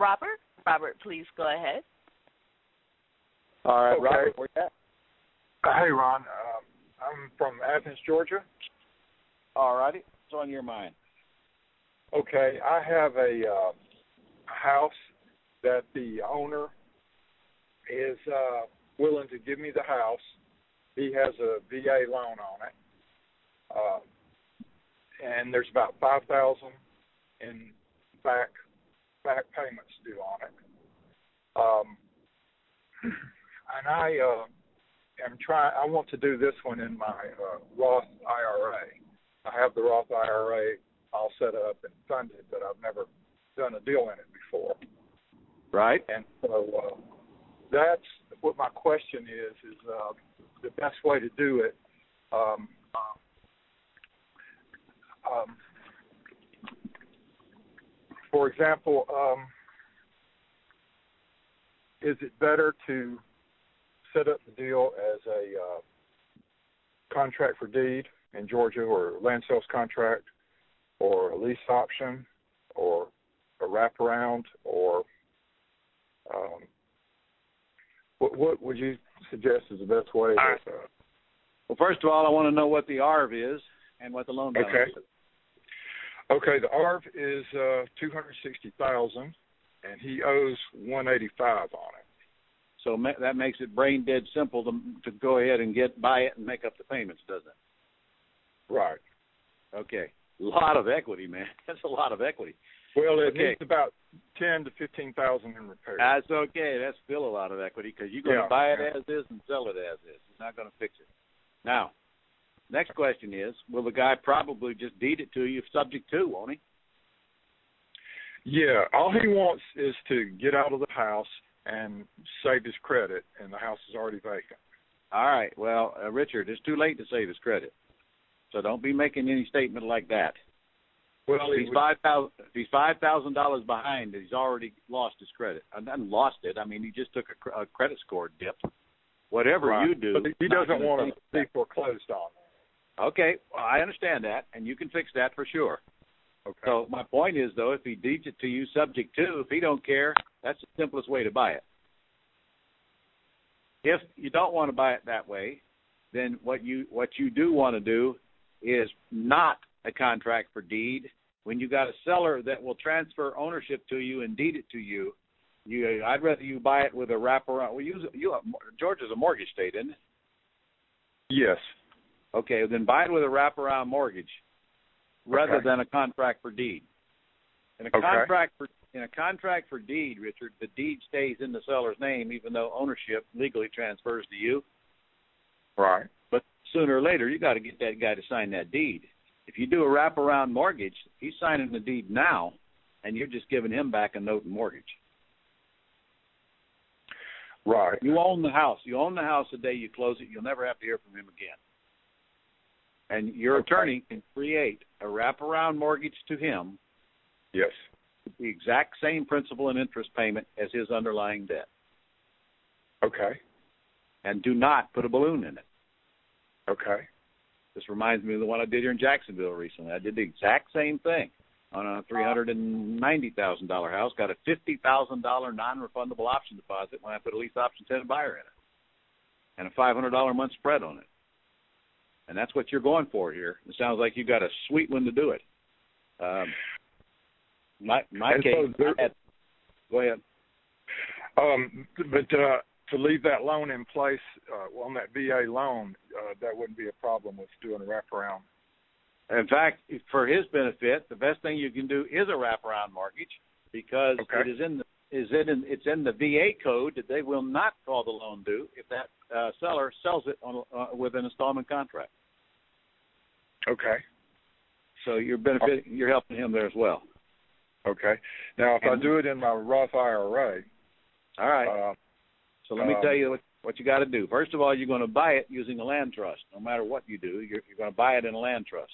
Robert. Robert, please go ahead. All right, Okay. Robert, where you at? Hey, Ron. Um, I'm from Athens, Georgia. All righty. What's on your mind? Okay, I have a uh, house that the owner is uh, willing to give me the house. He has a VA loan on it, uh, and there's about five thousand in back back payments due on it. Um, and I uh, am trying. I want to do this one in my uh, Roth IRA. I have the Roth IRA all set up and funded, but I've never done a deal in it before. Right. And so uh, that's what my question is: is uh, the best way to do it? Um, um, for example, um, is it better to set up the deal as a uh, contract for deed in Georgia, or land sales contract, or a lease option, or a wraparound, or um, what, what would you suggest is the best way? Right. that, uh, Well, first of all, I want to know what the ARV is and what the loan balance Okay. is. Okay, the ARV is uh, two hundred sixty thousand, and he owes one eighty five on it. So ma- that makes it brain dead simple to to go ahead and get buy it and make up the payments, doesn't it? Right. Okay. A lot of equity, man. [laughs] That's a lot of equity. Well, it Okay. needs about ten to fifteen thousand in repairs. That's okay. That's still a lot of equity because you're going Yeah, to buy it yeah. as is and sell it as is. You're not going to fix it. Now, next question is: Will the guy probably just deed it to you, subject to, won't he? yeah, all he wants is to get out of the house and save his credit, and the house is already vacant. All right. Well, uh, Richard, it's too late to save his credit, so don't be making any statement like that. Well, he's five thousand. He's five thousand dollars behind, he's already lost his credit. I not lost it. I mean, he just took a, a credit score dip. Whatever right. you do, but he doesn't want to be foreclosed on. Okay, well, I understand that, and you can fix that for sure. Okay. So my point is, though, if he deeds it to you, subject to, if he don't care, that's the simplest way to buy it. If you don't want to buy it that way, then what you what you do want to do is not a contract for deed. When you got a seller that will transfer ownership to you and deed it to you, you I'd rather you buy it with a wraparound. We use you Georgia's a mortgage state, isn't it? yes. Okay, then buy it with a wraparound mortgage rather Okay. than a contract for deed. In a Okay. contract for in a contract for deed, Richard, the deed stays in the seller's name even though ownership legally transfers to you. Right. But sooner or later you got to get that guy to sign that deed. If you do a wraparound mortgage, he's signing the deed now and you're just giving him back a note and mortgage. Right. You own the house. You own the house the day you close it. You'll never have to hear from him again. And your Okay. attorney can create a wraparound mortgage to him, Yes. with the exact same principal and interest payment as his underlying debt. Okay. and do not put a balloon in it. Okay. This reminds me of the one I did here in Jacksonville recently. I did the exact same thing on a three hundred and ninety thousand dollar house. Got a fifty thousand dollar non refundable option deposit when I put a lease option tenant buyer in it, and a five hundred dollar month spread on it. And that's what you're going for here. It sounds like you got a sweet one to do it. Um, my my And case. so there- had, go ahead. Um, but uh, to leave that loan in place uh, on that VA loan, uh, that wouldn't be a problem with doing a wraparound. In fact, for his benefit, the best thing you can do is a wraparound mortgage because Okay. it is in the is in it's in the VA code that they will not call the loan due if that uh, seller sells it on uh, with an installment contract. Okay. So you're benefit you're helping him there as well. Okay. Now, if I do it in my Roth IRA, All right. uh, so let me um, tell you what, what you got to do. First of all, you're going to buy it using a land trust. No matter what you do, you're, you're going to buy it in a land trust.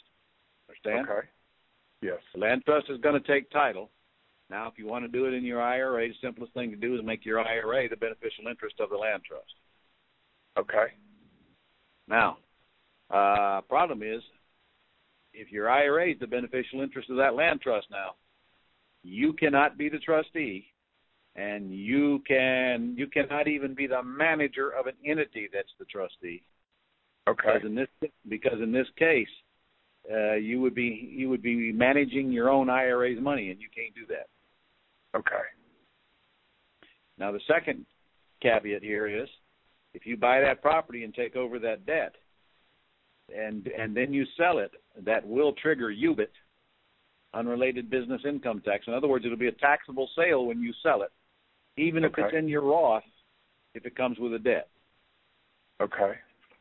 Understand? okay. Yes. The land trust is going to take title. Now, if you want to do it in your IRA, the simplest thing to do is make your IRA the beneficial interest of the land trust. Okay. Now, uh, problem is, if your IRA is the beneficial interest of that land trust now, you cannot be the trustee, and you can you cannot even be the manager of an entity that's the trustee. Okay. Because in this because in this case, uh, you would be you would be managing your own IRA's money, and you can't do that. Okay. Now, the second caveat here is if you buy that property and take over that debt and and then you sell it, that will trigger UBIT, unrelated business income tax. In other words, it'll be a taxable sale when you sell it, even if it's in your Roth, if it comes with a debt. Okay.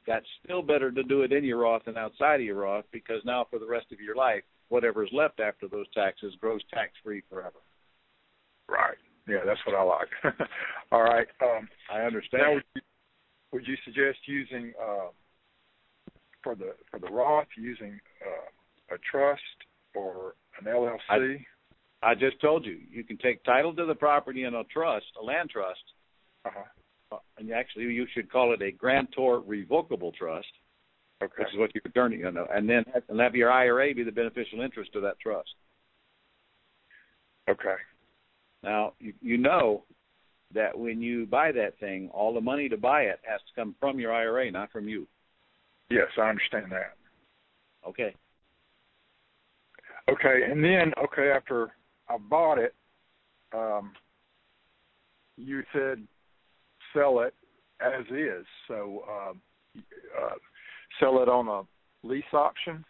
That's still better to do it in your Roth than outside of your Roth because now for the rest of your life, whatever's left after those taxes grows tax free forever. Right. Yeah, that's what I like. [laughs] All right. Um, I understand. now, would you, would you suggest using uh, for the for the Roth using uh, a trust or an LLC? I just told you, you can take title to the property in a trust, a land trust, uh-huh. uh, and actually you should call it a grantor revocable trust, Okay. which is what your attorney, you know, and then and have your IRA be the beneficial interest of that trust. Okay. Now, you, you know that when you buy that thing, all the money to buy it has to come from your IRA, not from you. Yes, I understand that. Okay. Okay, and then okay after I bought it, um, you said sell it as is. So um, uh, sell it on a lease option.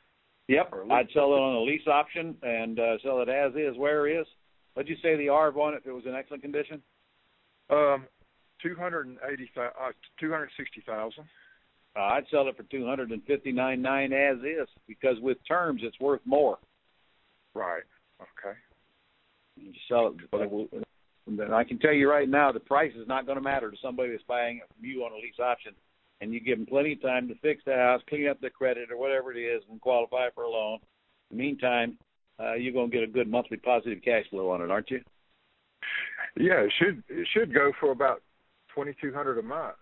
Yep. Or lease- I'd sell it on a lease option and uh, sell it as is, where is. What'd you say the ARV on it if it was in excellent condition? Um, two hundred and eighty thousand, uh, two hundred sixty thousand. Uh, I'd sell it for two hundred and fifty nine nine as is because with terms it's worth more. Right. Okay. You sell it. But it will, then I can tell you right now, the price is not going to matter to somebody that's buying it from you on a lease option, and you give them plenty of time to fix the house, clean up their credit or whatever it is, and qualify for a loan. In the meantime, uh, you're going to get a good monthly positive cash flow on it, aren't you? Yeah, it should it should go for about twenty two hundred a month.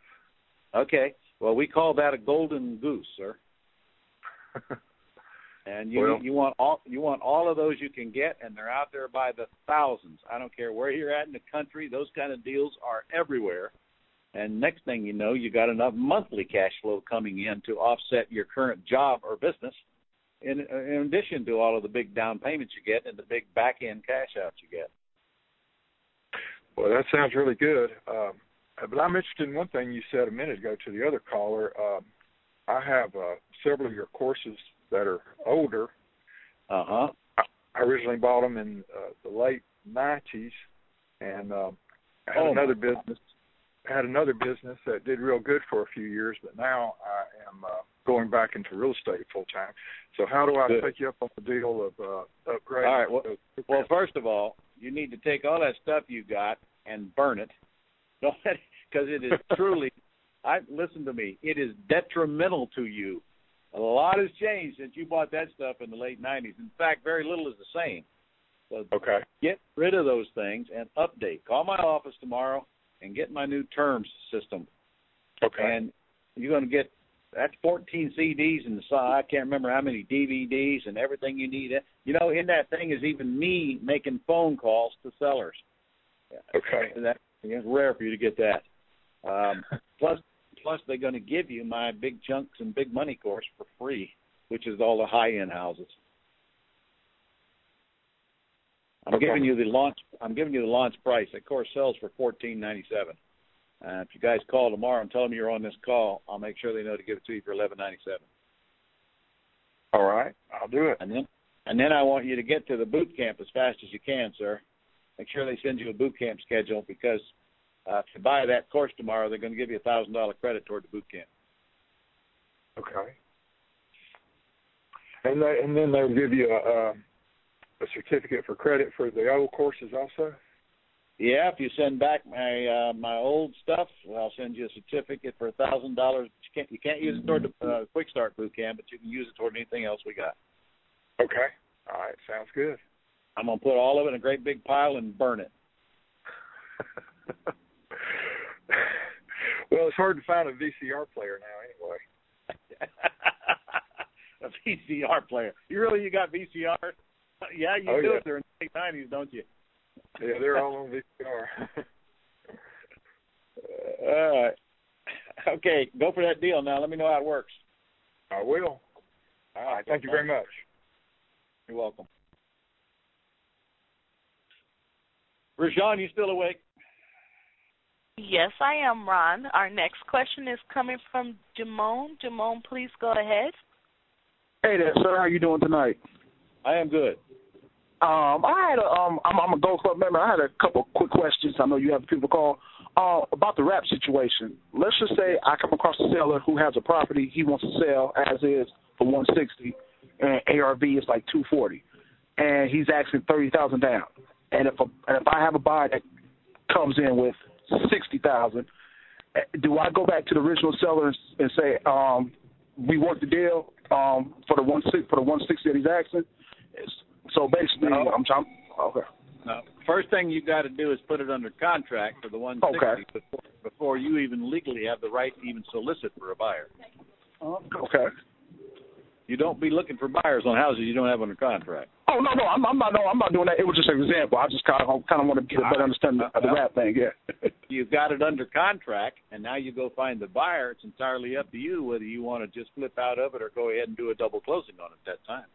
Okay. Well, we call that a golden goose, sir. [laughs] And you Well- you want all you want all of those you can get, and they're out there by the thousands. I don't care where you're at in the country; those kind of deals are everywhere. And next thing you know, you got enough monthly cash flow coming in to offset your current job or business, in in addition to all of the big down payments you get and the big back end cash outs you get. Well, that sounds really good. Um, but I'm interested in one thing you said a minute ago to the other caller. Um, I have uh, several of your courses that are older. Uh huh. I originally bought them in uh, the late '90s, and um, I had Oh, another business. Had another business that did real good for a few years, but now I am uh, going back into real estate full time. So how do I Good. take you up on the deal of uh, upgrading? All right, well- those Well, first of all, you need to take all that stuff you got and burn it. [laughs] Don't because it is [laughs] truly. I listen to me. It is detrimental to you. A lot has changed since you bought that stuff in the late '90s. In fact, very little is the same. So okay. get rid of those things and update. Call my office tomorrow and get my new terms system. Okay. And you're going to get that's 14 CDs and the I can't remember how many DVDs and everything you need. You know, in that thing is even me making phone calls to sellers. Okay. That it's rare for you to get that. Um, [laughs] plus, plus they're going to give you my big chunks and big money course for free, which is all the high end houses. I'm Okay. giving you the launch. I'm giving you the launch price. That course sells for fourteen ninety seven. Uh, if you guys call tomorrow and tell them you're on this call, I'll make sure they know to give it to you for eleven ninety seven. All right. I'll do it. And then, and then I want you to get to the boot camp as fast as you can, sir. Make sure they send you a boot camp schedule because uh, if you buy that course tomorrow, they're going to give you a thousand dollar credit toward the boot camp. Okay. And they, and then they'll give you a, a a certificate for credit for the old courses also. Yeah, if you send back my uh, my old stuff, I'll send you a certificate for a thousand dollars. You can't you can't use it toward the uh, quick start boot camp, but you can use it toward anything else we got. Okay. All right. Sounds good. I'm gonna put all of it in a great big pile and burn it. [laughs] [laughs] well, it's hard to find a VCR player now, anyway. [laughs] a VCR player. You really you got VCR? [laughs] Yeah, you Oh, do yeah. it during the late nineties, don't you? Yeah, they're all on VCR. All right. Okay, go for that deal now. Let me know how it works. I will. All All right. Thank you very much. You're welcome. Rajan, you still awake? Yes, I am, Ron. Our next question is coming from Jamone. Jamone, please go ahead. Hey there, sir. How you doing tonight? I am good. Um, I had a um, I'm, I'm a Gold Club member. I had a couple quick questions. I know you have people call uh, about the wrap situation. Let's just say I come across a seller who has a property he wants to sell as is for 160, and ARV is like 240, and he's asking 30,000 down. And if a, and if I have a buyer that comes in with 60,000, eh, do I go back to the original seller and- say, um, we want the deal um, for the one six for the 160 that he's asking? So basically, No. I'm trying. Okay. Now, first thing you got to do is put it under contract for the 160 Okay. before, before you even legally have the right to even solicit for a buyer. Okay. You don't be looking for buyers on houses you don't have under contract. Oh no, no, I'm, I'm not. No, I'm not doing that. It was just an example. I just kind of kind of want to get a better understanding of the wrap thing. Yeah. [laughs] You've got it under contract, and now you go find the buyer. It's entirely up to you whether you want to just flip out of it or go ahead and do a double closing on it at that time.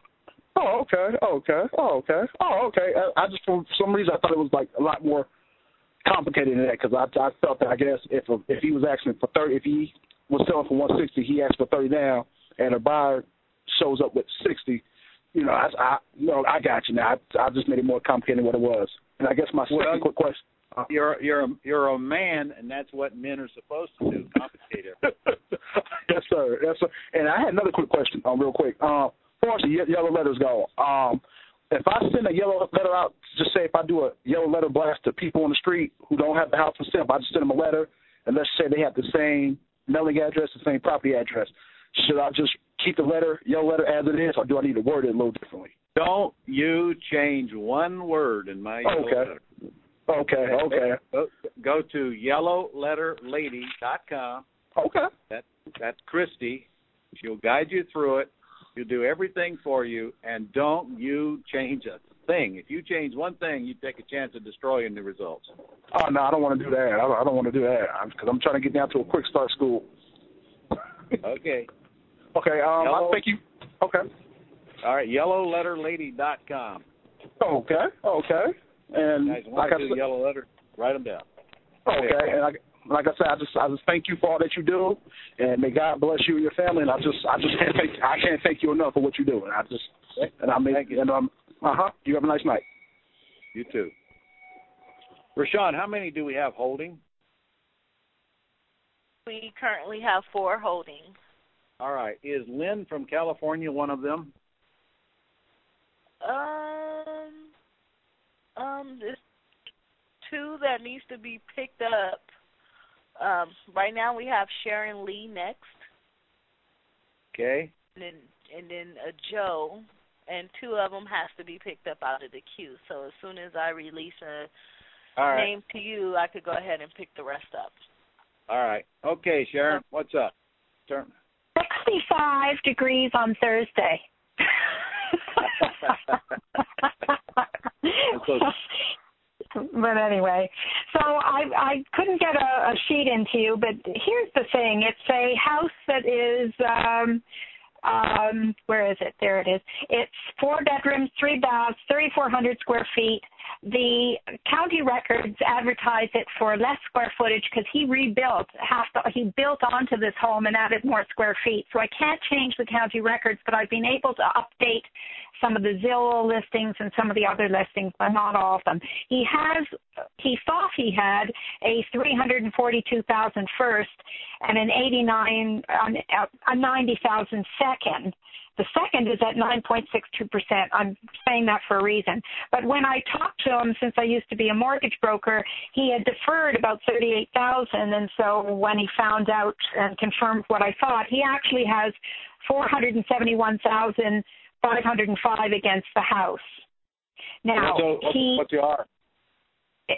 Oh, okay. Oh, okay. Oh, okay. Oh, okay. I, I just for some reason I thought it was like a lot more complicated than that because I I felt that I guess if if he was asking for thirty, if he was selling for one sixty, he asked for thirty down, and a buyer shows up with sixty. You know, I, I you know I got you now. I, I just made it more complicated than what it was. And I guess my second Well, quick question. You're you're a, you're a man, and that's what men are supposed to do. Complicate it. [laughs] yes, sir. Yes, sir. And I had another quick question, um, real quick. Um, far as the ye- yellow letters go, um, if I send a yellow letter out, just say if I do a yellow letter blast to people on the street who don't have the house for sale, I just send them a letter, and let's say they have the same mailing address, the same property address, should I just keep the letter, yellow letter as it is, or do I need to word it a little differently? Don't you change one word in my yellow Okay. letter. Okay, okay, Go, go to yellowletterlady.com. okay. That that's Christy. She'll guide you through it. She'll do everything for you, and don't you change a thing. If you change one thing, you take a chance of destroying the results. Oh no, I don't want to do that. I don't, I don't want to do that because I'm trying to get down to a quick start school. Okay. Okay, um, Yellow- I think you. Okay. All right. Yellowletterlady.com. Okay. Okay. And Guys, want like to I said, yellow letter? Write them down. okay. And like, like I said, I just I just thank you for all that you do, and may God bless you and your family. And I just I just can't thank I can't thank you enough for what you do. And I just and I make Thank you. and um uh huh. You have a nice night. You too. Rashawn, how many do we have holding? We currently have four holding. All right. Is Lynn from California one of them? Um, um, there's two that needs to be picked up. Um, right now we have Sharon Lee next, Okay. and then and then uh, Joe, and two of them has to be picked up out of the queue. So as soon as I release a All right. name to you, I could go ahead and pick the rest up. All right. Okay, Sharon, what's up? Turn. 65 degrees on Thursday. but anyway, so I I couldn't get a, a sheet into you, but here's the thing: it's a house that is um um where is it? There it is. It's four bedrooms, three baths, 3,400 square feet. The county records advertise it for less square footage because he rebuilt half the, he built onto this home and added more square feet. So I can't change the county records, but I've been able to update some of the Zillow listings and some of the other listings, but not all of them. He has he thought he had a 342,000 first and an 89 a 90,000 second. The second is at 9.62%. I'm saying that for a reason. But when I talked to him, since I used to be a mortgage broker, he had deferred about 38,000. And so when he found out and confirmed what I thought, he actually has 471,000 505 against the house. Now what's, he what's the R?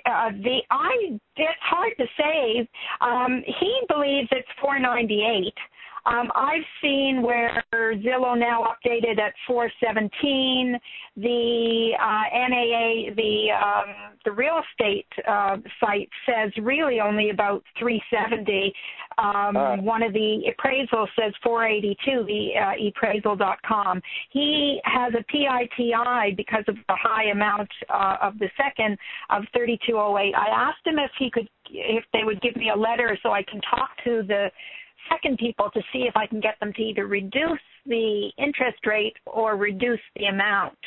uh, the I it's hard to say. Um, he believes it's 498. Um, I've seen where Zillow now updated at 417. The uh, NAA, the um, the real estate uh, site says really only about 370. Um, Uh. One of the appraisals says 482. The uh, appraisal.com. He has a PITI because of the high amount uh, of the second of 3208. I asked him if he could, if they would give me a letter so I can talk to the second people to see if I can get them to either reduce the interest rate or reduce the amount.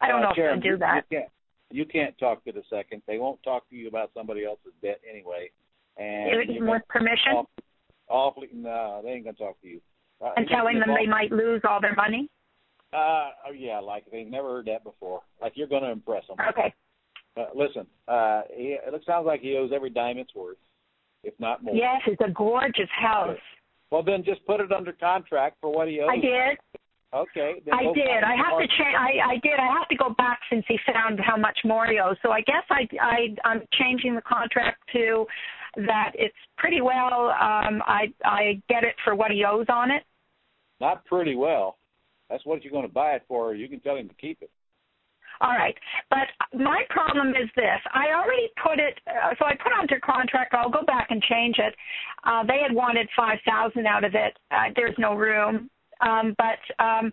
I don't Uh, know if Sharon, they'll do that. You can't, you can't talk to the second. They won't talk to you about somebody else's debt anyway. And Even with permission awfully, awfully, no, they ain't gonna talk to you. Uh, and telling them they might lose all their money. Uh, oh yeah, like they've never heard that before. Like you're gonna impress them. Okay. Uh, listen, uh, he, it sounds like he owes every dime it's worth, if not more. Yes, it's a gorgeous house. Well, then just put it under contract for what he owes. I did. Okay. I did. I have to change. I, I did. I have to go back since he found how much more he owes. So I guess I, I I'm changing the contract to that it's pretty well. Um, I I get it for what he owes on it. Not pretty well. That's what you're going to buy it for. You can tell him to keep it. All right, but my problem is this: I already put it. Uh, so I put under contract. I'll go back and change it. Uh, they had wanted five thousand out of it. Uh, there's no room. Um, but um,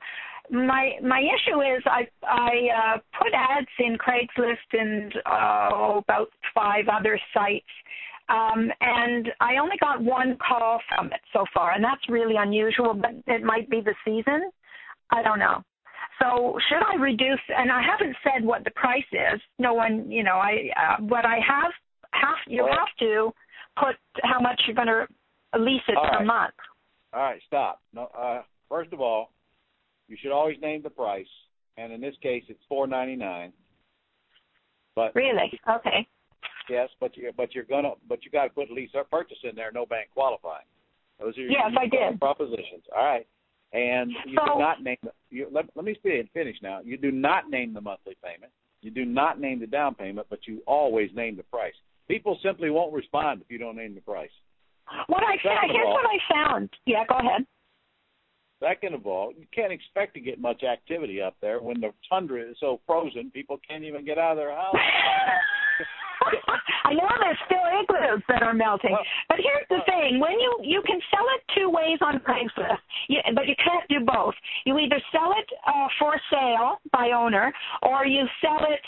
my my issue is I I uh, put ads in Craigslist and uh, about five other sites. Um, and I only got one call from it so far, and that's really unusual. But it might be the season. I don't know. So should I reduce? And I haven't said what the price is. No one, you know, I. Uh, but I have have you have to put how much you're going to lease it All per right. month. All right, stop. No, uh, first of all, you should always name the price, and in this case, it's four ninety nine. But Really? Okay. yes, but you but you're gonna but you got to put lease or purchase in there. No bank qualifying. Those are your Yes, I did. propositions. All right, and you So- do not name. The, you, let, let me speak and finish now. You do not name the monthly payment. You do not name the down payment, but you always name the price. People simply won't respond if you don't name the price. What I Second here's all- what I found. Yeah, go ahead. Second of all, you can't expect to get much activity up there when the tundra is so frozen, people can't even get out of their house. [laughs] [laughs] I know there's still igloos that are melting, Well- but here's the thing: when you you can sell it two ways on Craigslist, you, but you can't do both. You either sell it uh, for sale by owner, or you sell it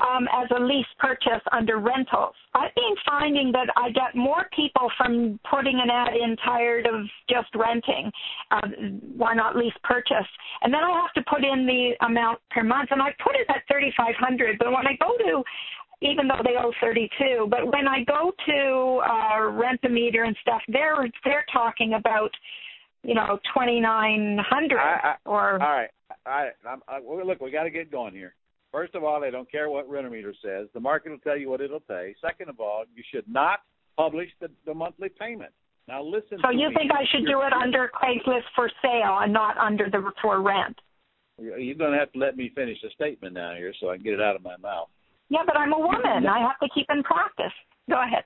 um, as a lease purchase under rentals. I've been finding that I get more people from putting an ad in tired of just renting. Uh, why not lease purchase? And then I have to put in the amount per month, and I put it at thirty five hundred. But when I go to even though they owe 32. But when I go to uh, Rentometer and stuff, they're they're talking about you know 2900 I- I- or All right, all right. I'm, I, well, look, we got to get going here. First of all, they don't care what Rentometer says. The market will tell you what it'll pay. Second of all, you should not publish the, the monthly payment. Now listen. so you me. think I should do it under Craigslist for sale and not under the for rent? You're going to have to let me finish the statement now here, so I can get it out of my mouth. Yeah, but I'm a woman. I have to keep in practice. Go ahead.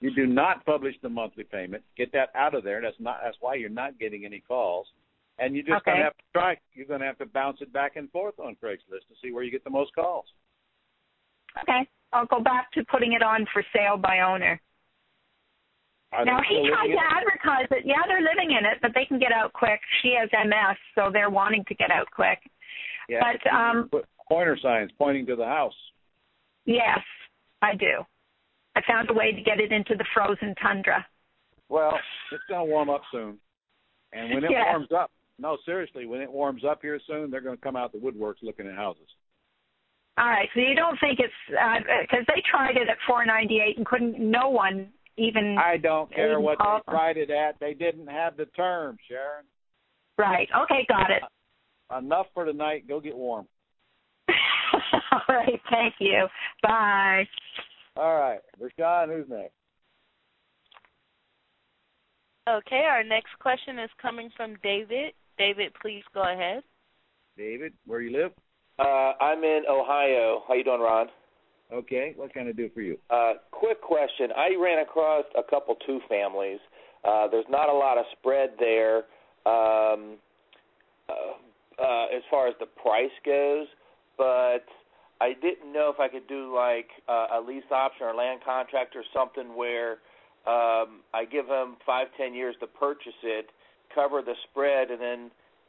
You do not publish the monthly payment. Get that out of there. That's not. That's why you're not getting any calls. And you just Okay. gonna have to try. You're gonna have to bounce it back and forth on Craigslist to see where you get the most calls. Okay. I'll go back to putting it on for sale by owner. Are Now he tried to it? advertise it. Yeah, they're living in it, but they can get out quick. She has MS, so they're wanting to get out quick. Yeah, but, um, pointer signs pointing to the house. Yes, I do. I found a way to get it into the frozen tundra. Well, it's gonna warm up soon, and when it [laughs] Yeah. warms up, no, seriously, when it warms up here soon, they're gonna come out the woodworks looking at houses. All right, so you don't think it's uh, uh, because they tried it at 498 and couldn't. No one even. I don't care what they them. tried it at. They didn't have the term, Sharon. Right. Okay, got it. Uh, enough for tonight. Go get warm. [laughs] All right. Thank you. Bye. All right, Rashawn, who's next? Okay, our next question is coming from David. David, please go ahead. David, where you live? Uh, I'm in Ohio. How you doing, Ron? Okay, what can I do for you? Uh, quick question. I ran across a couple two families. Uh, there's not a lot of spread there um, uh, uh, as far as the price goes, but I didn't know if I could do like uh, a lease option or a land contract or something where um, I give them five, ten years to purchase it, cover the spread, and then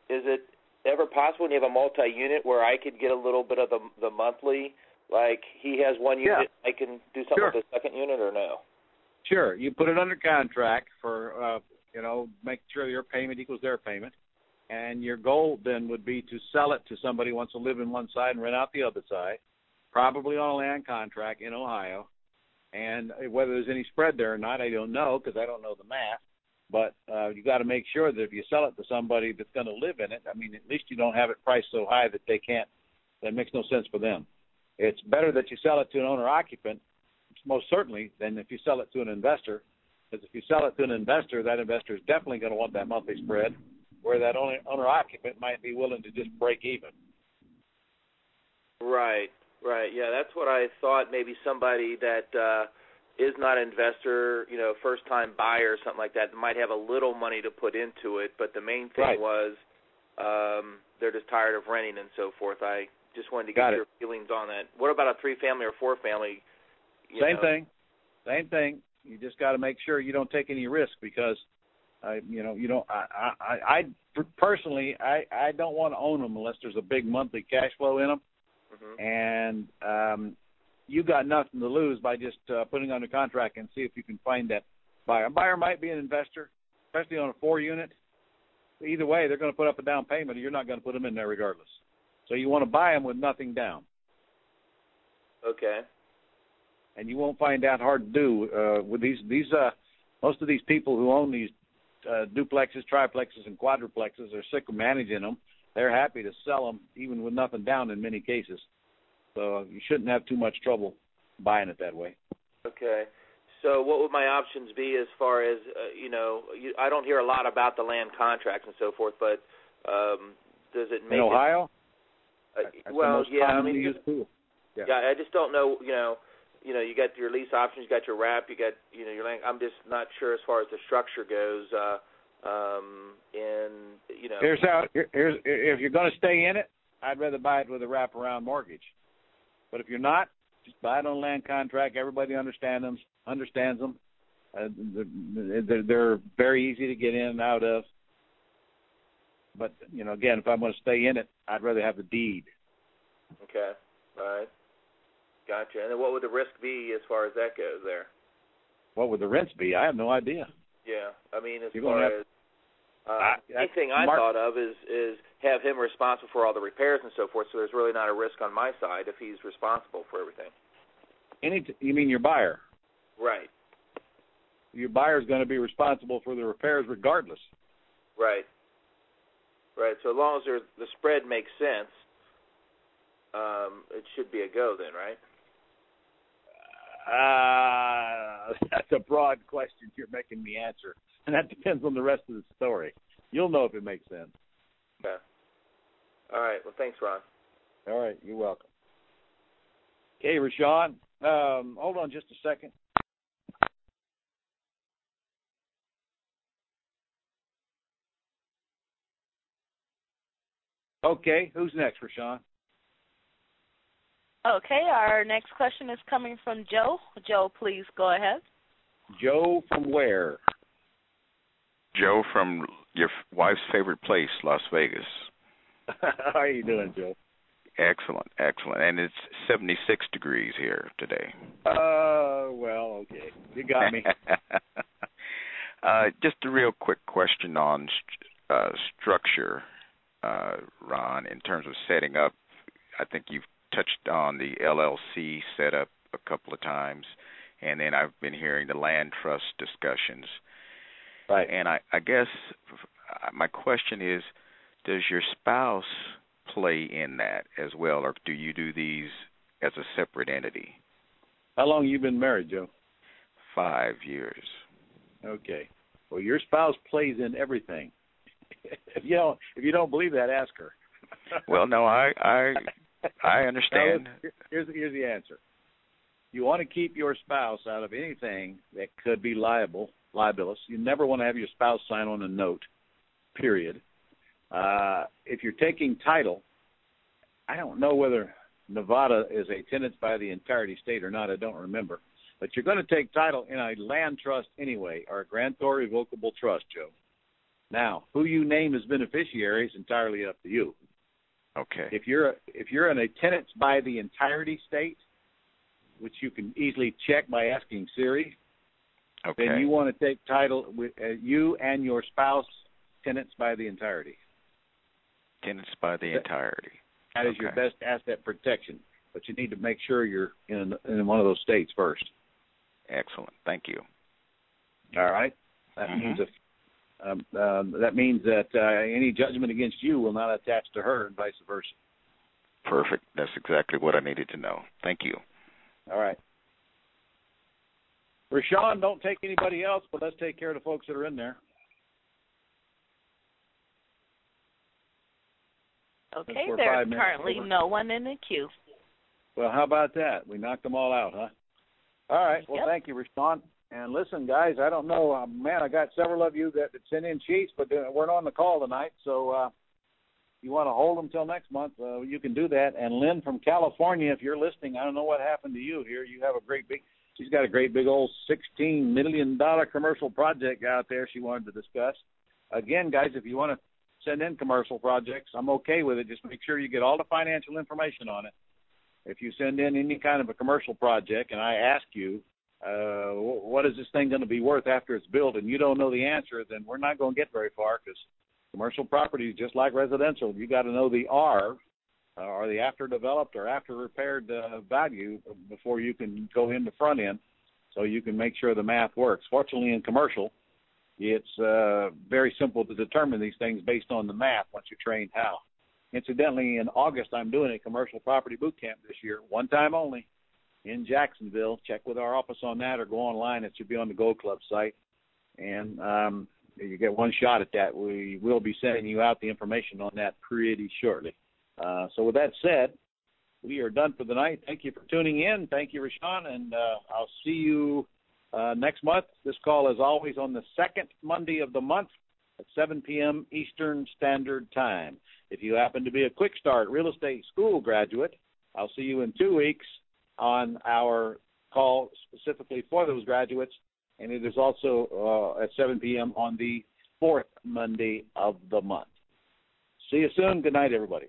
is it ever possible when you have a multi-unit where I could get a little bit of the the monthly? Like he has one Yeah. unit, I can do something Sure. with the second unit, or no? Sure, you put it under contract for uh, you know, make sure your payment equals their payment, and your goal then would be to sell it to somebody who wants to live in one side and rent out the other side, probably on a land contract in Ohio. And whether there's any spread there or not, I don't know because I don't know the math. But uh, you got to make sure that if you sell it to somebody that's going to live in it, I mean, at least you don't have it priced so high that they can't. That makes no sense for them. It's better that you sell it to an owner occupant, most certainly, than if you sell it to an investor. Because if you sell it to an investor, that investor is definitely going to want that monthly spread, where that owner owner occupant might be willing to just break even. Right, right. Yeah, that's what I thought. Maybe somebody that uh, is not an investor, you know, first time buyer or something like that, might have a little money to put into it. But the main thing Right. was um, they're just tired of renting and so forth. I just wanted to get Got it. your feelings on that. What about a three family or four family? Same know? thing, same thing. You just got to make sure you don't take any risk because, I, you know, you don't. I, I, I personally, I, I don't want to own them unless there's a big monthly cash flow in them, Mhm. and um, you got nothing to lose by just uh, putting under contract and see if you can find that buyer. A buyer might be an investor, especially on a four unit. Either way, they're going to put up a down payment, or you're not going to put them in there regardless. So you want to buy them with nothing down. Okay. and you won't find that hard to do uh, with these these uh most of these people who own these uh, duplexes, triplexes, and quadruplexes. They're sick of managing them. They're happy to sell them even with nothing down in many cases. So you shouldn't have too much trouble buying it that way. Okay. So what would my options be as far as uh, you know? You, I don't hear a lot about the land contracts and so forth, but um, does it make in Ohio, It, uh, well, yeah. I mean. Yeah. yeah. I just don't know. You know, you know, you got your lease options, you got your wrap, you got you know your land. I'm just not sure as far as the structure goes. Uh, um, and you know, Here's how. Here's if you're going to stay in it, I'd rather buy it with a wraparound mortgage. But if you're not, just buy it on land contract. Everybody understands them. Understands them. Uh, they're, they're very easy to get in and out of. But you know, again, if I'm going to stay in it, I'd rather have the deed. okay, all right, gotcha. And then what would the risk be as far as that goes there? What would the rents be? I have no idea. Yeah, I mean, as You're far have- as uh, I- I- anything I Mark- thought of is is have him responsible for all the repairs and so forth. So there's really not a risk on my side if he's responsible for everything. Any, t- you mean your buyer? Right, Your buyer is going to be responsible for the repairs regardless. right, right. So as long as the spread makes sense, um, it should be a go then, right? Uh, [laughs] that's a broad question you're making me answer, and that depends on the rest of the story. You'll know if it makes sense. Yeah. All right. Well, thanks, Ron. All right. You're welcome. Okay, Rashawn. Um, hold on just a second. Okay, who's next, Rashawn? Okay, our next question is coming from Joe. Joe, please go ahead. Joe from where? Joe from your wife's favorite place, Las Vegas. [laughs] How are you doing, Joe? Excellent, excellent. And it's 76 degrees here today. Uh, well, okay. You got me. [laughs] uh, just a real quick question on uh, structure, uh, Ron, in terms of setting up. I think you've touched on the LLC setup a couple of times, and then I've been hearing the land trust discussions. Right. And I, I guess my question is, does your spouse play in that as well, or do you do these as a separate entity? How long you been married, Joe? Five years. Okay. Well, your spouse plays in everything. [laughs] if you don't, if you don't believe that, ask her. well, no, I, I, I understand. [laughs] Here's here's the answer. You want to keep your spouse out of anything that could be liable, libelous. You never want to have your spouse sign on a note. Period. Uh, if you're taking title, I don't know whether Nevada is a tenant by the entirety state or not. I don't remember. But you're going to take title in a land trust anyway, or a grantor revocable trust, Joe. Now, who you name as beneficiary is entirely up to you. Okay. If you're if you're in a tenants by the entirety state, which you can easily check by asking Siri, okay. then you want to take title with uh, you and your spouse tenants by the entirety. Tenants by the entirety. That is okay. your best asset protection, but you need to make sure you're in in one of those states first. Excellent. Thank you. All right. That mm-hmm. means if um, uh, that means that uh, any judgment against you will not attach to her, and vice versa. Perfect. That's exactly what I needed to know. Thank you. All right. Rashawn, don't take anybody else, but let's take care of the folks that are in there. Okay, there's currently no one in the queue. Well, how about that? We knocked them all out, huh? All right. Well, yep. thank you, Rashawn. And listen, guys, I don't know, uh, man. I got several of you that, that sent in sheets, but uh, weren't on the call tonight. So, uh, you want to hold them till next month? Uh, you can do that. And Lynn from California, if you're listening, I don't know what happened to you here. You have a great big. She's got a great big old sixteen million dollar commercial project out there. She wanted to discuss. Again, guys, if you want to send in commercial projects, I'm okay with it. Just make sure you get all the financial information on it. If you send in any kind of a commercial project, and I ask you uh, what is this thing going to be worth after it's built, and you don't know the answer, then we're not going to get very far because commercial property is just like residential. You got to know the R, uh, or the after developed or after repaired uh, value before you can go in the front end, so you can make sure the math works. Fortunately, in commercial, it's uh, very simple to determine these things based on the math once you're trained how. Incidentally, in August, I'm doing a commercial property boot camp this year, one time only in Jacksonville. Check with our office on that or go online. It should be on the Gold Club site. And um, you get one shot at that. We will be sending you out the information on that pretty shortly. Uh, so, with that said, we are done for the night. Thank you for tuning in. Thank you, Rashawn, and uh, I'll see you uh, next month. This call is always on the second Monday of the month at 7 p.m. Eastern Standard Time. If you happen to be a quick start real estate school graduate, I'll see you in two weeks on our call specifically for those graduates, and it is also uh, at 7 p.m. on the fourth Monday of the month. See you soon. Good night, everybody.